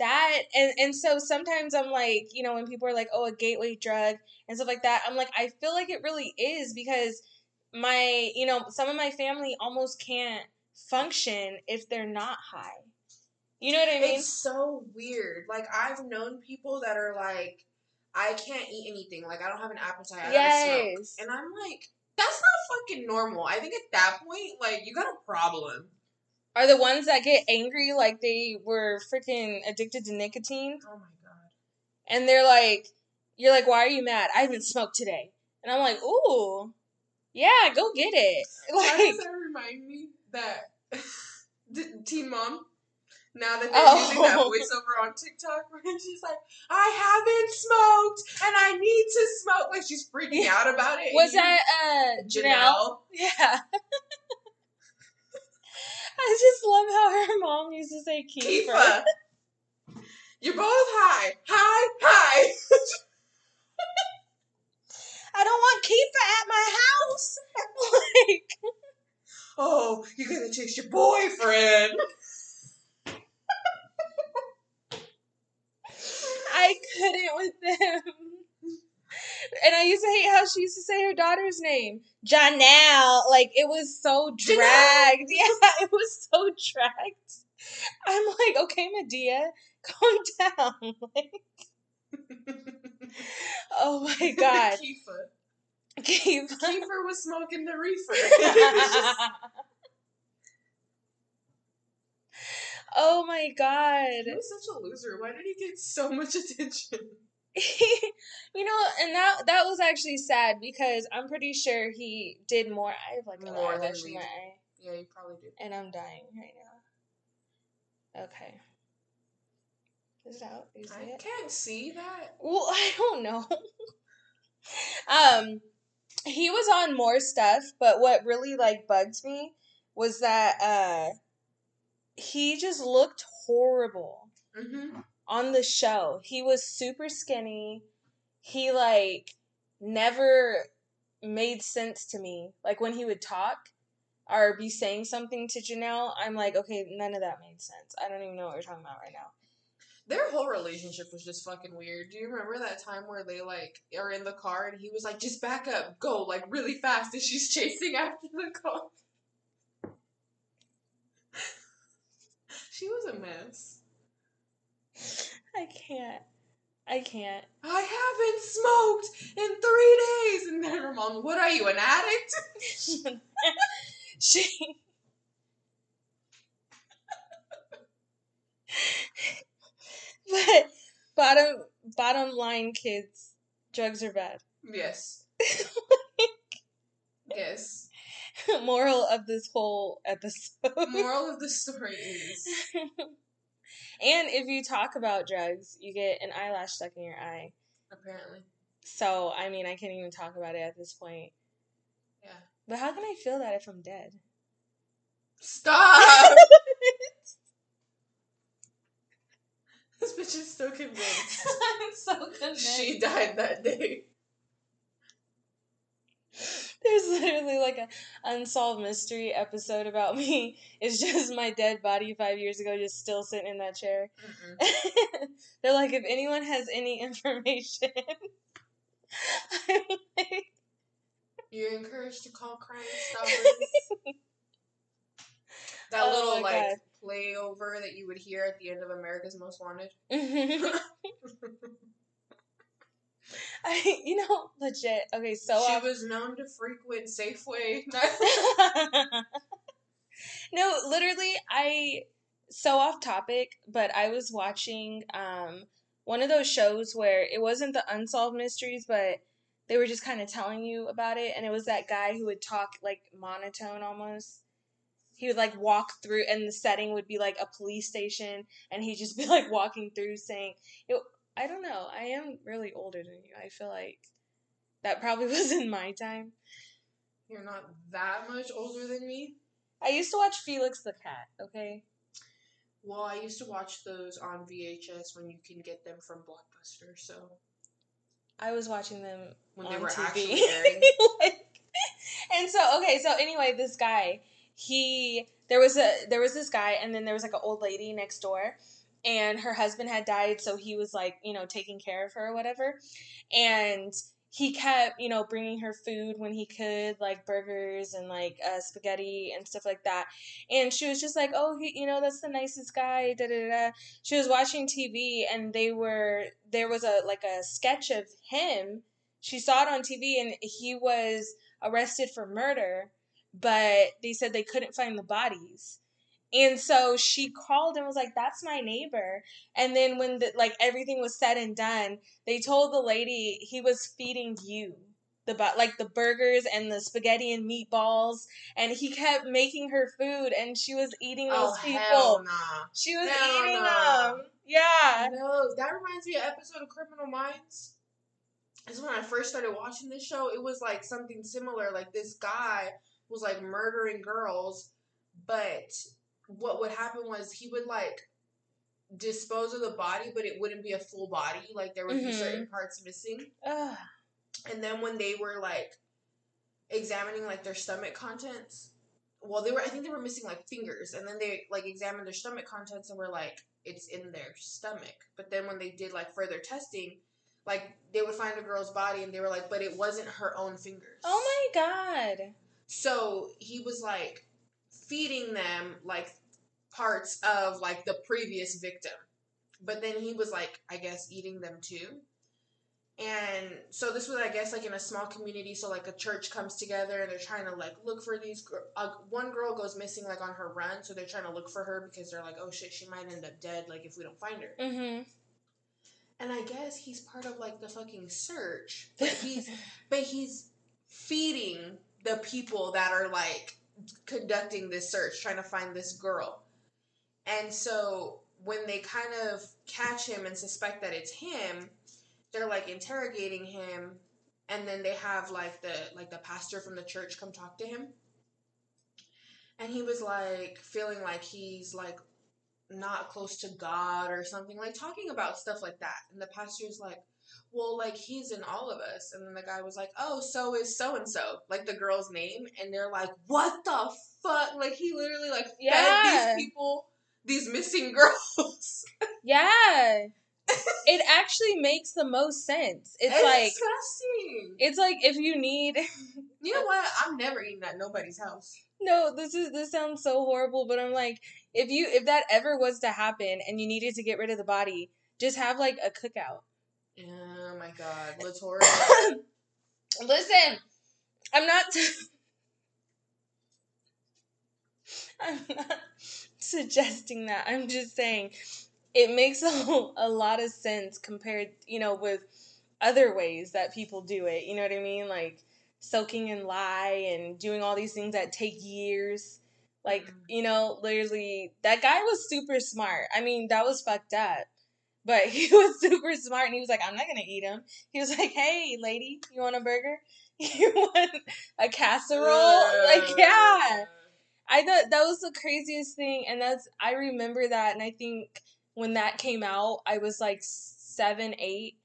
That." And and so sometimes I'm like, you know, when people are like, "Oh, a gateway drug" and stuff like that, I'm like, I feel like it really is because my, you know, some of my family almost can't function if they're not high. You know what I mean? It's so weird. Like, I've known people that are like, I can't eat anything. Like, I don't have an appetite. I gotta smoke. yes. And I'm like, that's not fucking normal. I think at that point, like, you got a problem. Are the ones that get angry like they were freaking addicted to nicotine? Oh my god. and they're like, "You're like, why are you mad? I haven't smoked today." And I'm like, "Ooh, yeah, go get it." *laughs* Why Like, does that remind me that *laughs* Teen Mom? Now that they're Oh. using that *laughs* voiceover on TikTok, where she's like, "I haven't smoked and I need to smoke," like she's freaking out about it. was that uh Jenelle? Jenelle? Yeah. I just love how her *laughs* mom used to say Kieffer. You're both high, high, high. *laughs* I don't want Kieffer at my house. *laughs* like, Oh, you're gonna chase your boyfriend. I couldn't with them. And I used to hate how she used to say her daughter's name, Jenelle. Like it was so Jenelle. dragged. *laughs* Yeah, it was so dragged. I'm like, okay, Madea, *laughs* calm down. *laughs* Like, oh my god, Kifa. Keep. Kieffer was smoking the reefer. oh my god. he was such a loser. Why did he get so much attention? *laughs* you know, and that that was actually sad because I'm pretty sure he did more. I have like More than eyelash in my eye, Yeah, you probably did. and I'm dying right now. Okay. Is it out? See I it? can't see that. Well, *laughs* I don't know. um, he was on more stuff, but what really like bugged me was that uh, he just looked horrible Mm-hmm. On the show. He was super skinny. He like never made sense to me. Like when he would talk or be saying something to Jenelle, I'm like, okay, none of that made sense. I don't even know what you're talking about right now. Their whole relationship was just fucking weird. Do you remember that time where they like are in the car and he was like, "Just back up, go like really fast," and she's *laughs* chasing after the car. *laughs* she was a mess. I can't. I can't. I haven't smoked in three days, and then her mom, "What are you, an addict?" *laughs* she but bottom bottom line kids drugs are bad Yes. *laughs* yes. moral of this whole episode Moral of the story is *laughs* and if you talk about drugs you get an eyelash stuck in your eye apparently. so i mean i can't even talk about it at this point Yeah. but how can i feel that if i'm dead Stop! *laughs* this bitch is so convinced. *laughs* i'm so convinced She died that day. *laughs* There's literally like a unsolved mystery episode about me. It's just my dead body five years ago, just still sitting in that chair. *laughs* They're like, if anyone has any information, I'm like, You're encouraged to call Crime *laughs* Stoppers. that Oh little like God. playover that you would hear at the end of America's Most Wanted. *laughs* I, you know, legit. Okay, so she off- was known to frequent Safeway. *laughs* no, literally, I so off topic, but I was watching um one of those shows where it wasn't the unsolved mysteries, but they were just kind of telling you about it, and it was that guy who would talk like monotone almost. He would like walk through, and the setting would be like a police station, and he'd just be like walking through saying, it, "I don't know, I am really older than you. I feel like that probably *laughs* was in my time." You're not that much older than me. I used to watch Felix the Cat. Okay. Well, I used to watch those on VHS when you can get them from Blockbuster. So I was watching them when on they were TV. actually *laughs* airing. Like- and so okay, so anyway, this guy, he there was a there was this guy, and then there was like an old lady next door, and her husband had died, so he was like you know taking care of her or whatever, and he kept you know bringing her food when he could like burgers and like uh, spaghetti and stuff like that. And she was just like oh he, you know that's the nicest guy da da da she was watching tv and they were there was a like a sketch of him. She saw it on tv and he was arrested for murder but they said they couldn't find the bodies and so she called and was like that's my neighbor and then when the like everything was said and done they told the lady he was feeding you the bu- like the burgers and the spaghetti and meatballs and he kept making her food and she was eating those oh people nah. she was Hell eating no. them yeah No, that reminds me of episode of Criminal Minds. This is when I first started watching this show. It was like something similar. Like this guy was like murdering girls, but what would happen was he would like dispose of the body, but it wouldn't be a full body. Like there would be Mhm. certain parts missing. Ugh. And then when they were like examining like their stomach contents, well, they were I think they were missing like fingers, and then they like examined their stomach contents and were like it's in their stomach. But then when they did like further testing, like they would find a girl's body and they were like, but it wasn't her own fingers. oh my god So he was like feeding them like parts of like the previous victim. But then he was like, I guess, eating them too. And so this was, I guess, like in a small community. So like a church comes together and they're trying to like look for these. gir- Uh, one girl goes missing like on her run, so they're trying to look for her because they're like, oh shit, she might end up dead like if we don't find her. mm-hmm And I guess he's part of like the fucking search, but he's *laughs* but he's feeding the people that are like conducting this search, trying to find this girl. And so when they kind of catch him and suspect that it's him, they're like interrogating him and then they have like the like the pastor from the church come talk to him. And he was like feeling like he's like not close to God or something, like talking about stuff like that. And the pastor's like, well, like he's in all of us. And then the guy was like, oh, so is so and so, like the girl's name. And they're like, what the fuck? Like he literally like fed Yeah. these people these missing *laughs* girls. yeah *laughs* it actually makes the most sense it's like disgusting. it's like if you need *laughs* You know what? I'm never eating at nobody's house. no this is this sounds so horrible but i'm like if you if that ever was to happen and you needed to get rid of the body just have like a cookout Oh my god, that's *coughs* horrible. listen i'm not i'm not suggesting that. I'm just saying it makes a, *laughs* a lot of sense compared you know with other ways that people do it. You know what i mean? Like soaking in lye and doing all these things that take years. Like Mhm. you know literally that guy was super smart. I mean that was fucked up. But *laughs* he was super smart and he was like i'm not gonna eat him. He was like hey lady you want a burger? *laughs* You want a casserole? Like yeah I thought that was the craziest thing, and that's I remember that, and I think when that came out, I was like seven, eight,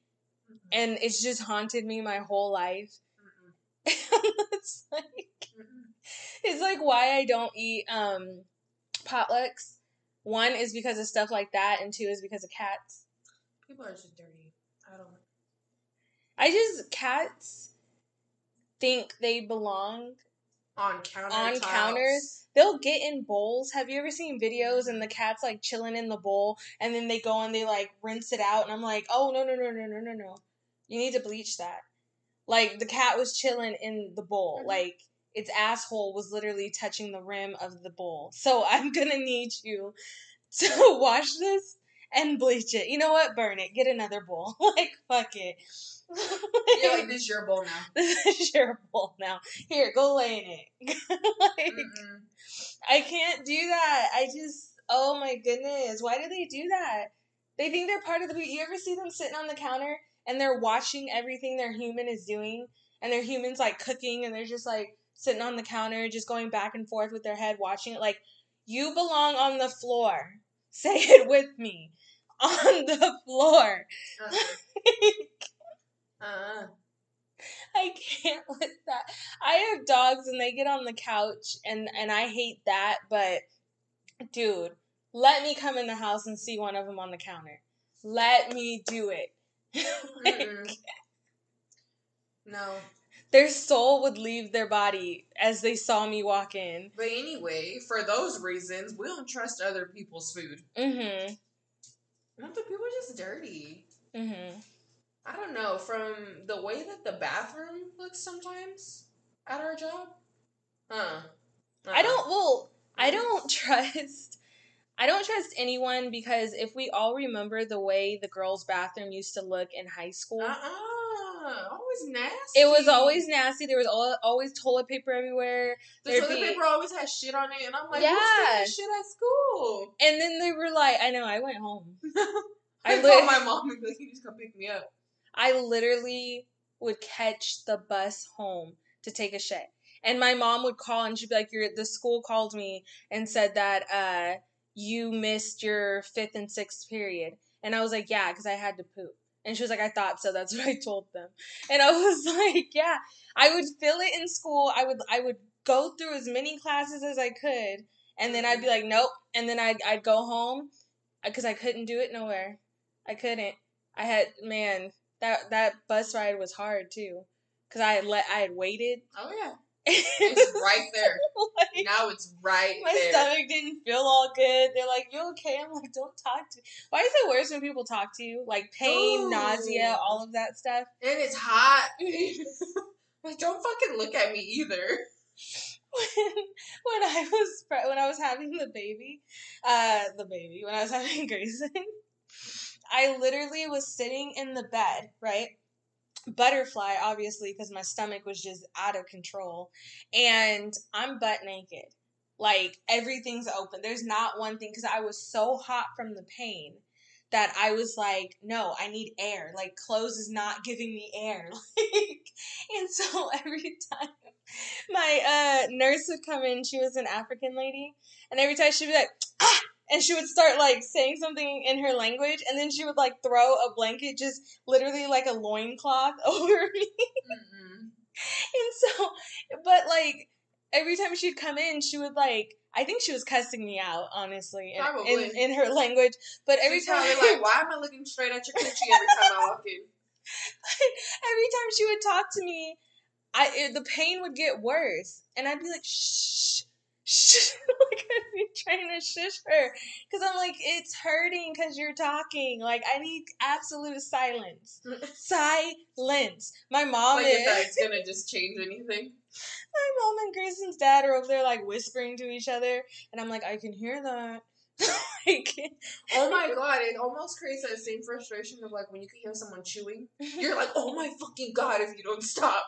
Mm-mm. and it's just haunted me my whole life. *laughs* It's like Mm-mm. it's like why I don't eat um potlucks. One is because of stuff like that, and two is because of cats. People are just dirty. I don't. I just cats think they belong On counter on counters. They'll get in bowls. Have you ever seen videos and the cat's like chilling in the bowl and then they go and they like rinse it out and I'm like, oh no no no no no no no. You need to bleach that. Like the cat was chilling in the bowl. Mhm. Like its asshole was literally touching the rim of the bowl. So *laughs* I'm gonna need you to *laughs* wash this and bleach it. You know what? Burn it. Get another bowl. *laughs* like fuck it. *laughs* You're like, this is your bowl now. *laughs* this is your bowl now. Here, go lay in it. *laughs* like, Mm-mm. I can't do that. I just, oh my goodness, why do they do that? They think they're part of the. You ever see them sitting on the counter and they're watching everything their human is doing, and their human's like cooking, and they're just like sitting on the counter, just going back and forth with their head, watching it. Like, you belong on the floor. Say it with me, on the floor. Uh-uh. Uh-uh. I can't *laughs* with that. I have dogs and they get on the couch and and I hate that, but dude, let me come in the house and see one of them on the counter. Let me do it. *laughs* Like. No. their soul would leave their body as they saw me walk in. But anyway, for those reasons, we don't trust other people's food. Mm-hmm. Not that people are just dirty. Mhm. I don't know. From the way that the bathroom looks sometimes at our job. Huh. I don't well, I don't *laughs* trust I don't trust anyone because if we all remember the way the girls' bathroom used to look in high school, Uh uh Always nasty. It was always nasty. There was al- always toilet paper everywhere. The there'd toilet be- paper always had shit on it, and I'm like, Yeah. who's shit at school? And then they were like, I know, I went home. *laughs* I I lit- called my mom and like, you just come pick me up. I literally would catch the bus home to take a shit. And my mom would call and she'd be like, You're the school called me and said that uh you missed your fifth and sixth period. And I was like, Yeah, because I had to poop. And she was like, I thought so. That's *laughs* what I told them. And I was *laughs* like, Yeah. I would fill it in school. I would I would go through as many classes as I could, and then I'd be like, Nope. And then I'd I'd go home because I couldn't do it nowhere. I couldn't. I had man that that bus ride was hard too, cause I had let I had waited. Oh yeah, *laughs* it's right there. *laughs* Like, Now it's right my there. stomach didn't feel all good. They're like, "You okay?" I'm like, "Don't talk to me." Why is it worse when people talk to you? Like pain, Ooh. nausea, all of that stuff. and it's hot. *laughs* like, don't fucking look at me either. when, when I was pre- when I was having the baby, uh, the baby when I was having Grayson, I literally was sitting in the bed, right? Butterfly, obviously, because my stomach was just out of control, and I'm butt naked, like everything's open. There's not one thing because I was so hot from the pain that I was like, no, I need air. Like clothes is not *laughs* giving me air. *laughs* Like, and so *laughs* every time my uh, nurse would come in. She was an African lady, and every time she'd be like, ah! And she would start like saying something in her language, and then she would like throw a blanket, just literally like a loincloth *laughs* over me. Mm-mm. And so, but like every time she'd come in, she would like. I think she was cussing me out, honestly, in, in, in her language. But every She's time, probably like, *laughs* why am I looking straight at your coochie every time I walk in? *laughs* every time she would talk to me, I it, the pain would get worse, and I'd be like, shh, *laughs* like I'd be trying to shush her, because I'm like, it's hurting because you're talking. Like I need absolute silence, silence. My mom like is. that's *laughs* gonna just change anything. my mom and Grayson's dad are over there like whispering to each other, and I'm like, I can hear that. *laughs* like, Oh my god, it almost creates that same frustration of like when you can hear someone chewing. You're like, oh my fucking god, if you don't stop.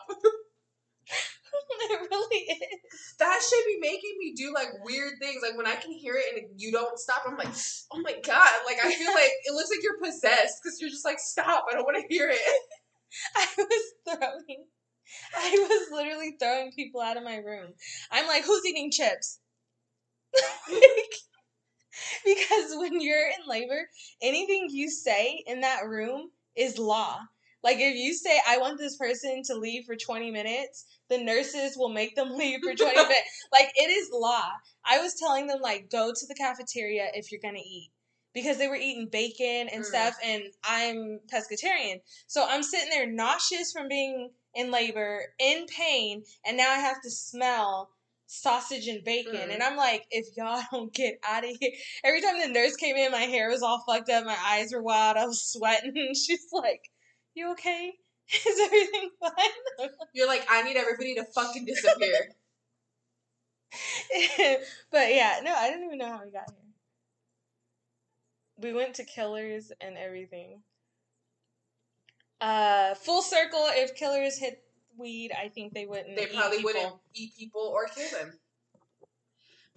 *laughs* it really is. That should be making me do like weird things. Like when I can hear it and you don't stop, I'm like, oh my god. Like I feel like it looks like you're possessed because you're just like, stop, I don't want to hear it. *laughs* I was throwing. I was literally throwing people out of my room. I'm like, who's eating chips? *laughs* Because when you're in labor, anything you say in that room is law. Like if you say I want this person to leave for 20 minutes, the nurses will make them *laughs* leave for 20 *laughs* minutes. Like it is law. I was telling them like go to the cafeteria if you're going to eat because they were eating bacon and Mm. stuff and I'm pescatarian. So I'm sitting there nauseous from being in labor, in pain, and now I have to smell sausage and bacon. Mm. And I'm like, if y'all *laughs* don't get out of here. Every time the nurse came in, my hair was all fucked up, my eyes were wild, I was sweating. She's like, You okay? *laughs* Is everything fine? *laughs* You're like, I need everybody to fucking disappear. *laughs* but yeah, no, I didn't even know how we got here. We went to Killers and everything. Uh, full circle. If Killers hit weed, I think they wouldn't. They probably people. wouldn't eat people or kill them.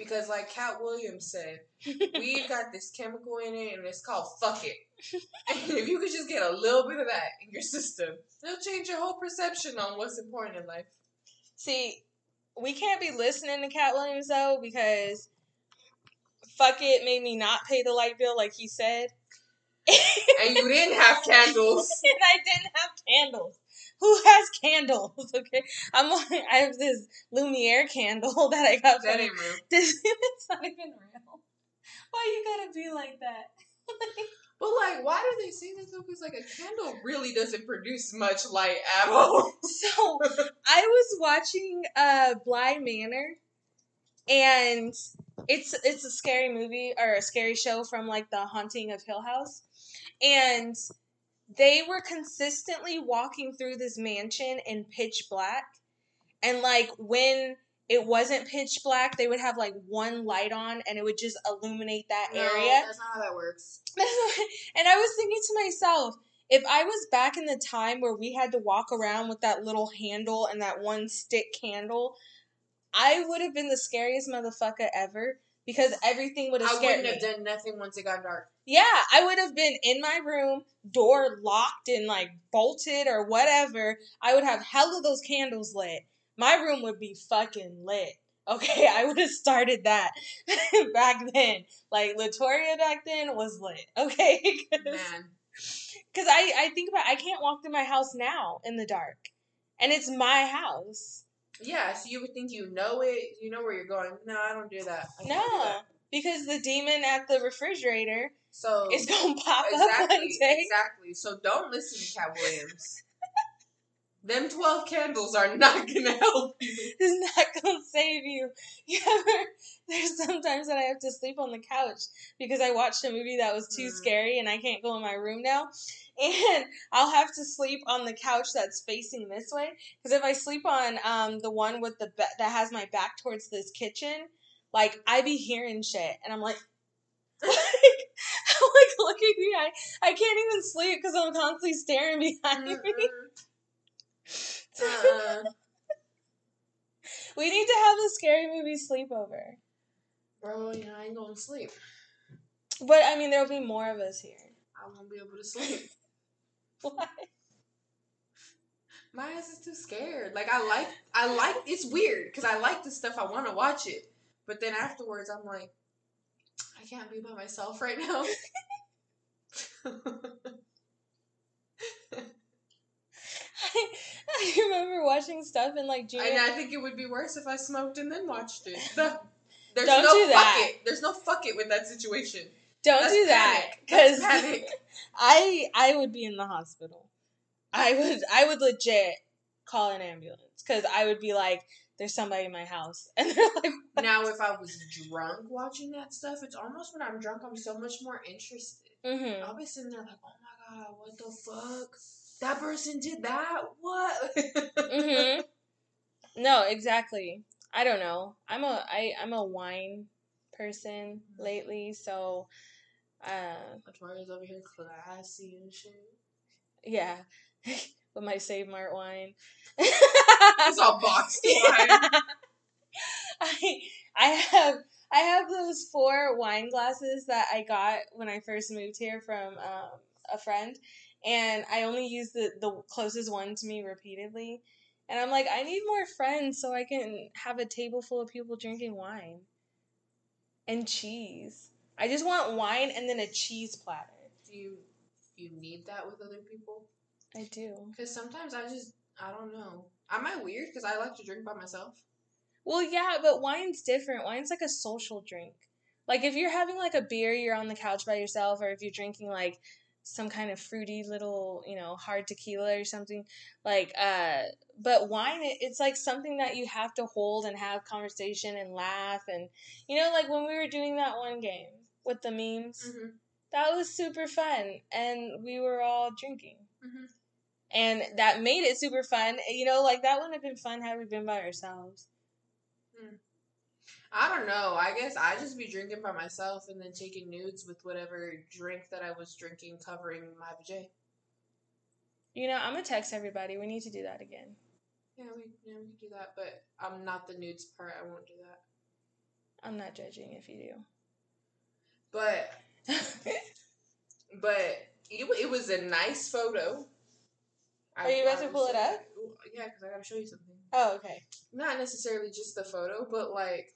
Because, like Katt Williams said, *laughs* we've got this chemical in it and it's called fuck it. *laughs* And if you could just get a little bit of that in your system, it'll change your whole perception on what's important in life. See, we can't be listening to Katt Williams though because fuck it made me not pay the light bill like he said. And you didn't have candles. *laughs* and I didn't have candles. Who has candles? *laughs* Okay, I'm. like, I have this Lumiere candle *laughs* that I got That from. ain't real. *laughs* This it's not even real. Why you gotta be like that? But like, why do they say that though? Because like a candle really doesn't produce much light at all. So I was watching uh Bly Manor and it's it's a scary movie or a scary show from like the haunting of Hill House. And they were consistently walking through this mansion in pitch black. And like when it wasn't pitch black, they would have like one light on and it would just illuminate that No, area. That's not how that works. *laughs* and I was thinking to myself, if I was back in the time where we had to walk around with that little handle and that one stick candle, I would have been the scariest motherfucker ever because everything would have I scared wouldn't me. have done nothing once it got dark. yeah, I would have been in my room, door locked and like bolted or whatever. I would have hell of those candles lit. My room would be fucking lit. Okay, *laughs* I would have started that *laughs* back then. Like Latoria back then was lit. *laughs* Okay, Man. because I, I think about I can't walk through my house now in the dark. And it's my house. Yeah, so you would think you know it, you know where you're going. No, I don't do that. Can't do No. that. Because the demon at the refrigerator So is gonna pop up one exactly, day. exactly. So don't listen to Katt Williams. Them twelve candles are not gonna help you. It's not gonna save you. *laughs* You ever there's sometimes that I have to sleep on the couch because I watched a movie that was too Mhm. scary and I can't go in my room now. And I'll have to sleep on the couch that's facing this way. Because if I sleep on um the one with the ba- that has my back towards this kitchen, like I be hearing shit, and I'm like, *laughs* like I'm like looking behind. I can't even sleep because I'm constantly staring behind me. Mm-mm. *laughs* Uh-uh. We need to have a scary movie sleepover. Bro, you know, I ain't gonna sleep. But I mean, there'll be more of us here. I won't be able to sleep. *laughs* Why? My ass is too scared. Like I like, I like. It's weird because I like the stuff. I want to watch it, but then afterwards, I'm like, I can't be by myself right now. I, *laughs* *laughs* I remember watching stuff in like junior. and I think it would be worse if I smoked and then watched it. The- there's Don't no do fuck that. it. There's no fuck it with that situation. Don't That's do that because. *laughs* I I would be in the hospital. I would I would legit call an ambulance because I would be like, "There's somebody in my house," *laughs* and they're like, Now, if I was drunk watching that stuff, it's almost when I'm drunk, I'm so much more interested. mm-hmm. I'll be sitting there like, oh my god, what the fuck? That person did that? What? mm-hmm. *laughs* No, exactly. I don't know. I'm a I I'm a wine person lately, so uh Victoria's over here classy and shit. yeah, *laughs* with my Save Mart wine. It's all boxed *laughs* wine. *laughs* I I have I have those four wine glasses that I got when I first moved here from um, a friend, and I only use the the closest one to me repeatedly. And I'm like, I need more friends so I can have a table full of people drinking wine and cheese. I just want wine and then a cheese platter. Do you you need that with other people? I do. Because sometimes I just I don't know. Am I weird? Because I like to drink by myself. Well, yeah, but wine's different. Wine's like a social drink. Like if you're having like a beer, you're on the couch by yourself, or if you're drinking like some kind of fruity little, you know, hard tequila or something. Like, uh, but wine, it, it's like something that you have to hold and have conversation and laugh, and you know, like when we were doing that one game with the memes, Mm-hmm. that was super fun, and we were all drinking, Mm-hmm. and that made it super fun. You know, like that wouldn't have been fun had we been by ourselves. I don't know. I guess I just be drinking by myself and then taking nudes with whatever drink that I was drinking covering my vajay. You know, I'm gonna text everybody. We need to do that again. Yeah, we yeah we can do that, but I'm not the nudes part. I won't do that. I'm not judging if you do. But but it, it was a nice photo. Are you about to pull it up? Yeah, because I gotta show you something. oh, okay. Not necessarily just the photo, but like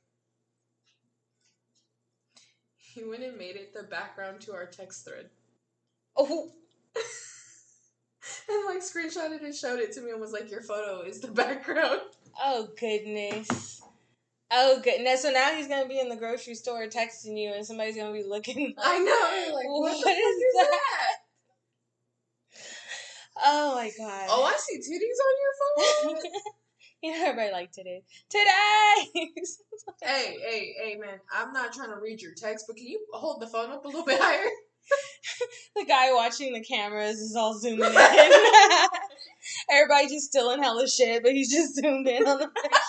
he went and made it the background to our text thread. Oh, *laughs* and like screenshotted and showed it to me and was like, "Your photo is the *laughs* background." oh goodness. Oh goodness. So now he's gonna be in the grocery store texting you, and somebody's gonna be looking. *laughs* I know. Like, what, What is is that? Oh my god. Oh, I see titties on your phone. *laughs* you know everybody like today. Today. *laughs* hey, hey, hey, man! I'm not trying to read your text, but can you hold the phone up a little bit higher? the guy watching the cameras is all zooming in. Everybody just still in hella shit, but he's just zoomed in on the picture.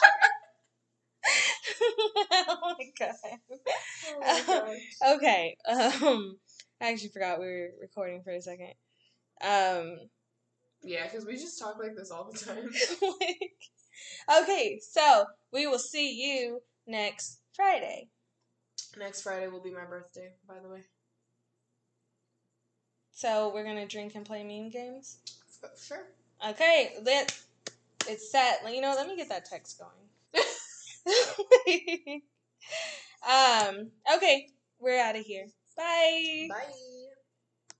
*laughs* oh my god. Oh my *laughs* gosh. Okay. Um, I actually forgot we were recording for a second. Um, Yeah, because we just talk like this all the time. *laughs* like, okay, so we will see you next Friday. Next Friday will be my birthday, by the way. So we're gonna drink and play meme games. Sure. Okay, let it's set. You know, let me get that text going. *laughs* um. Okay, we're out of here. Bye. Bye.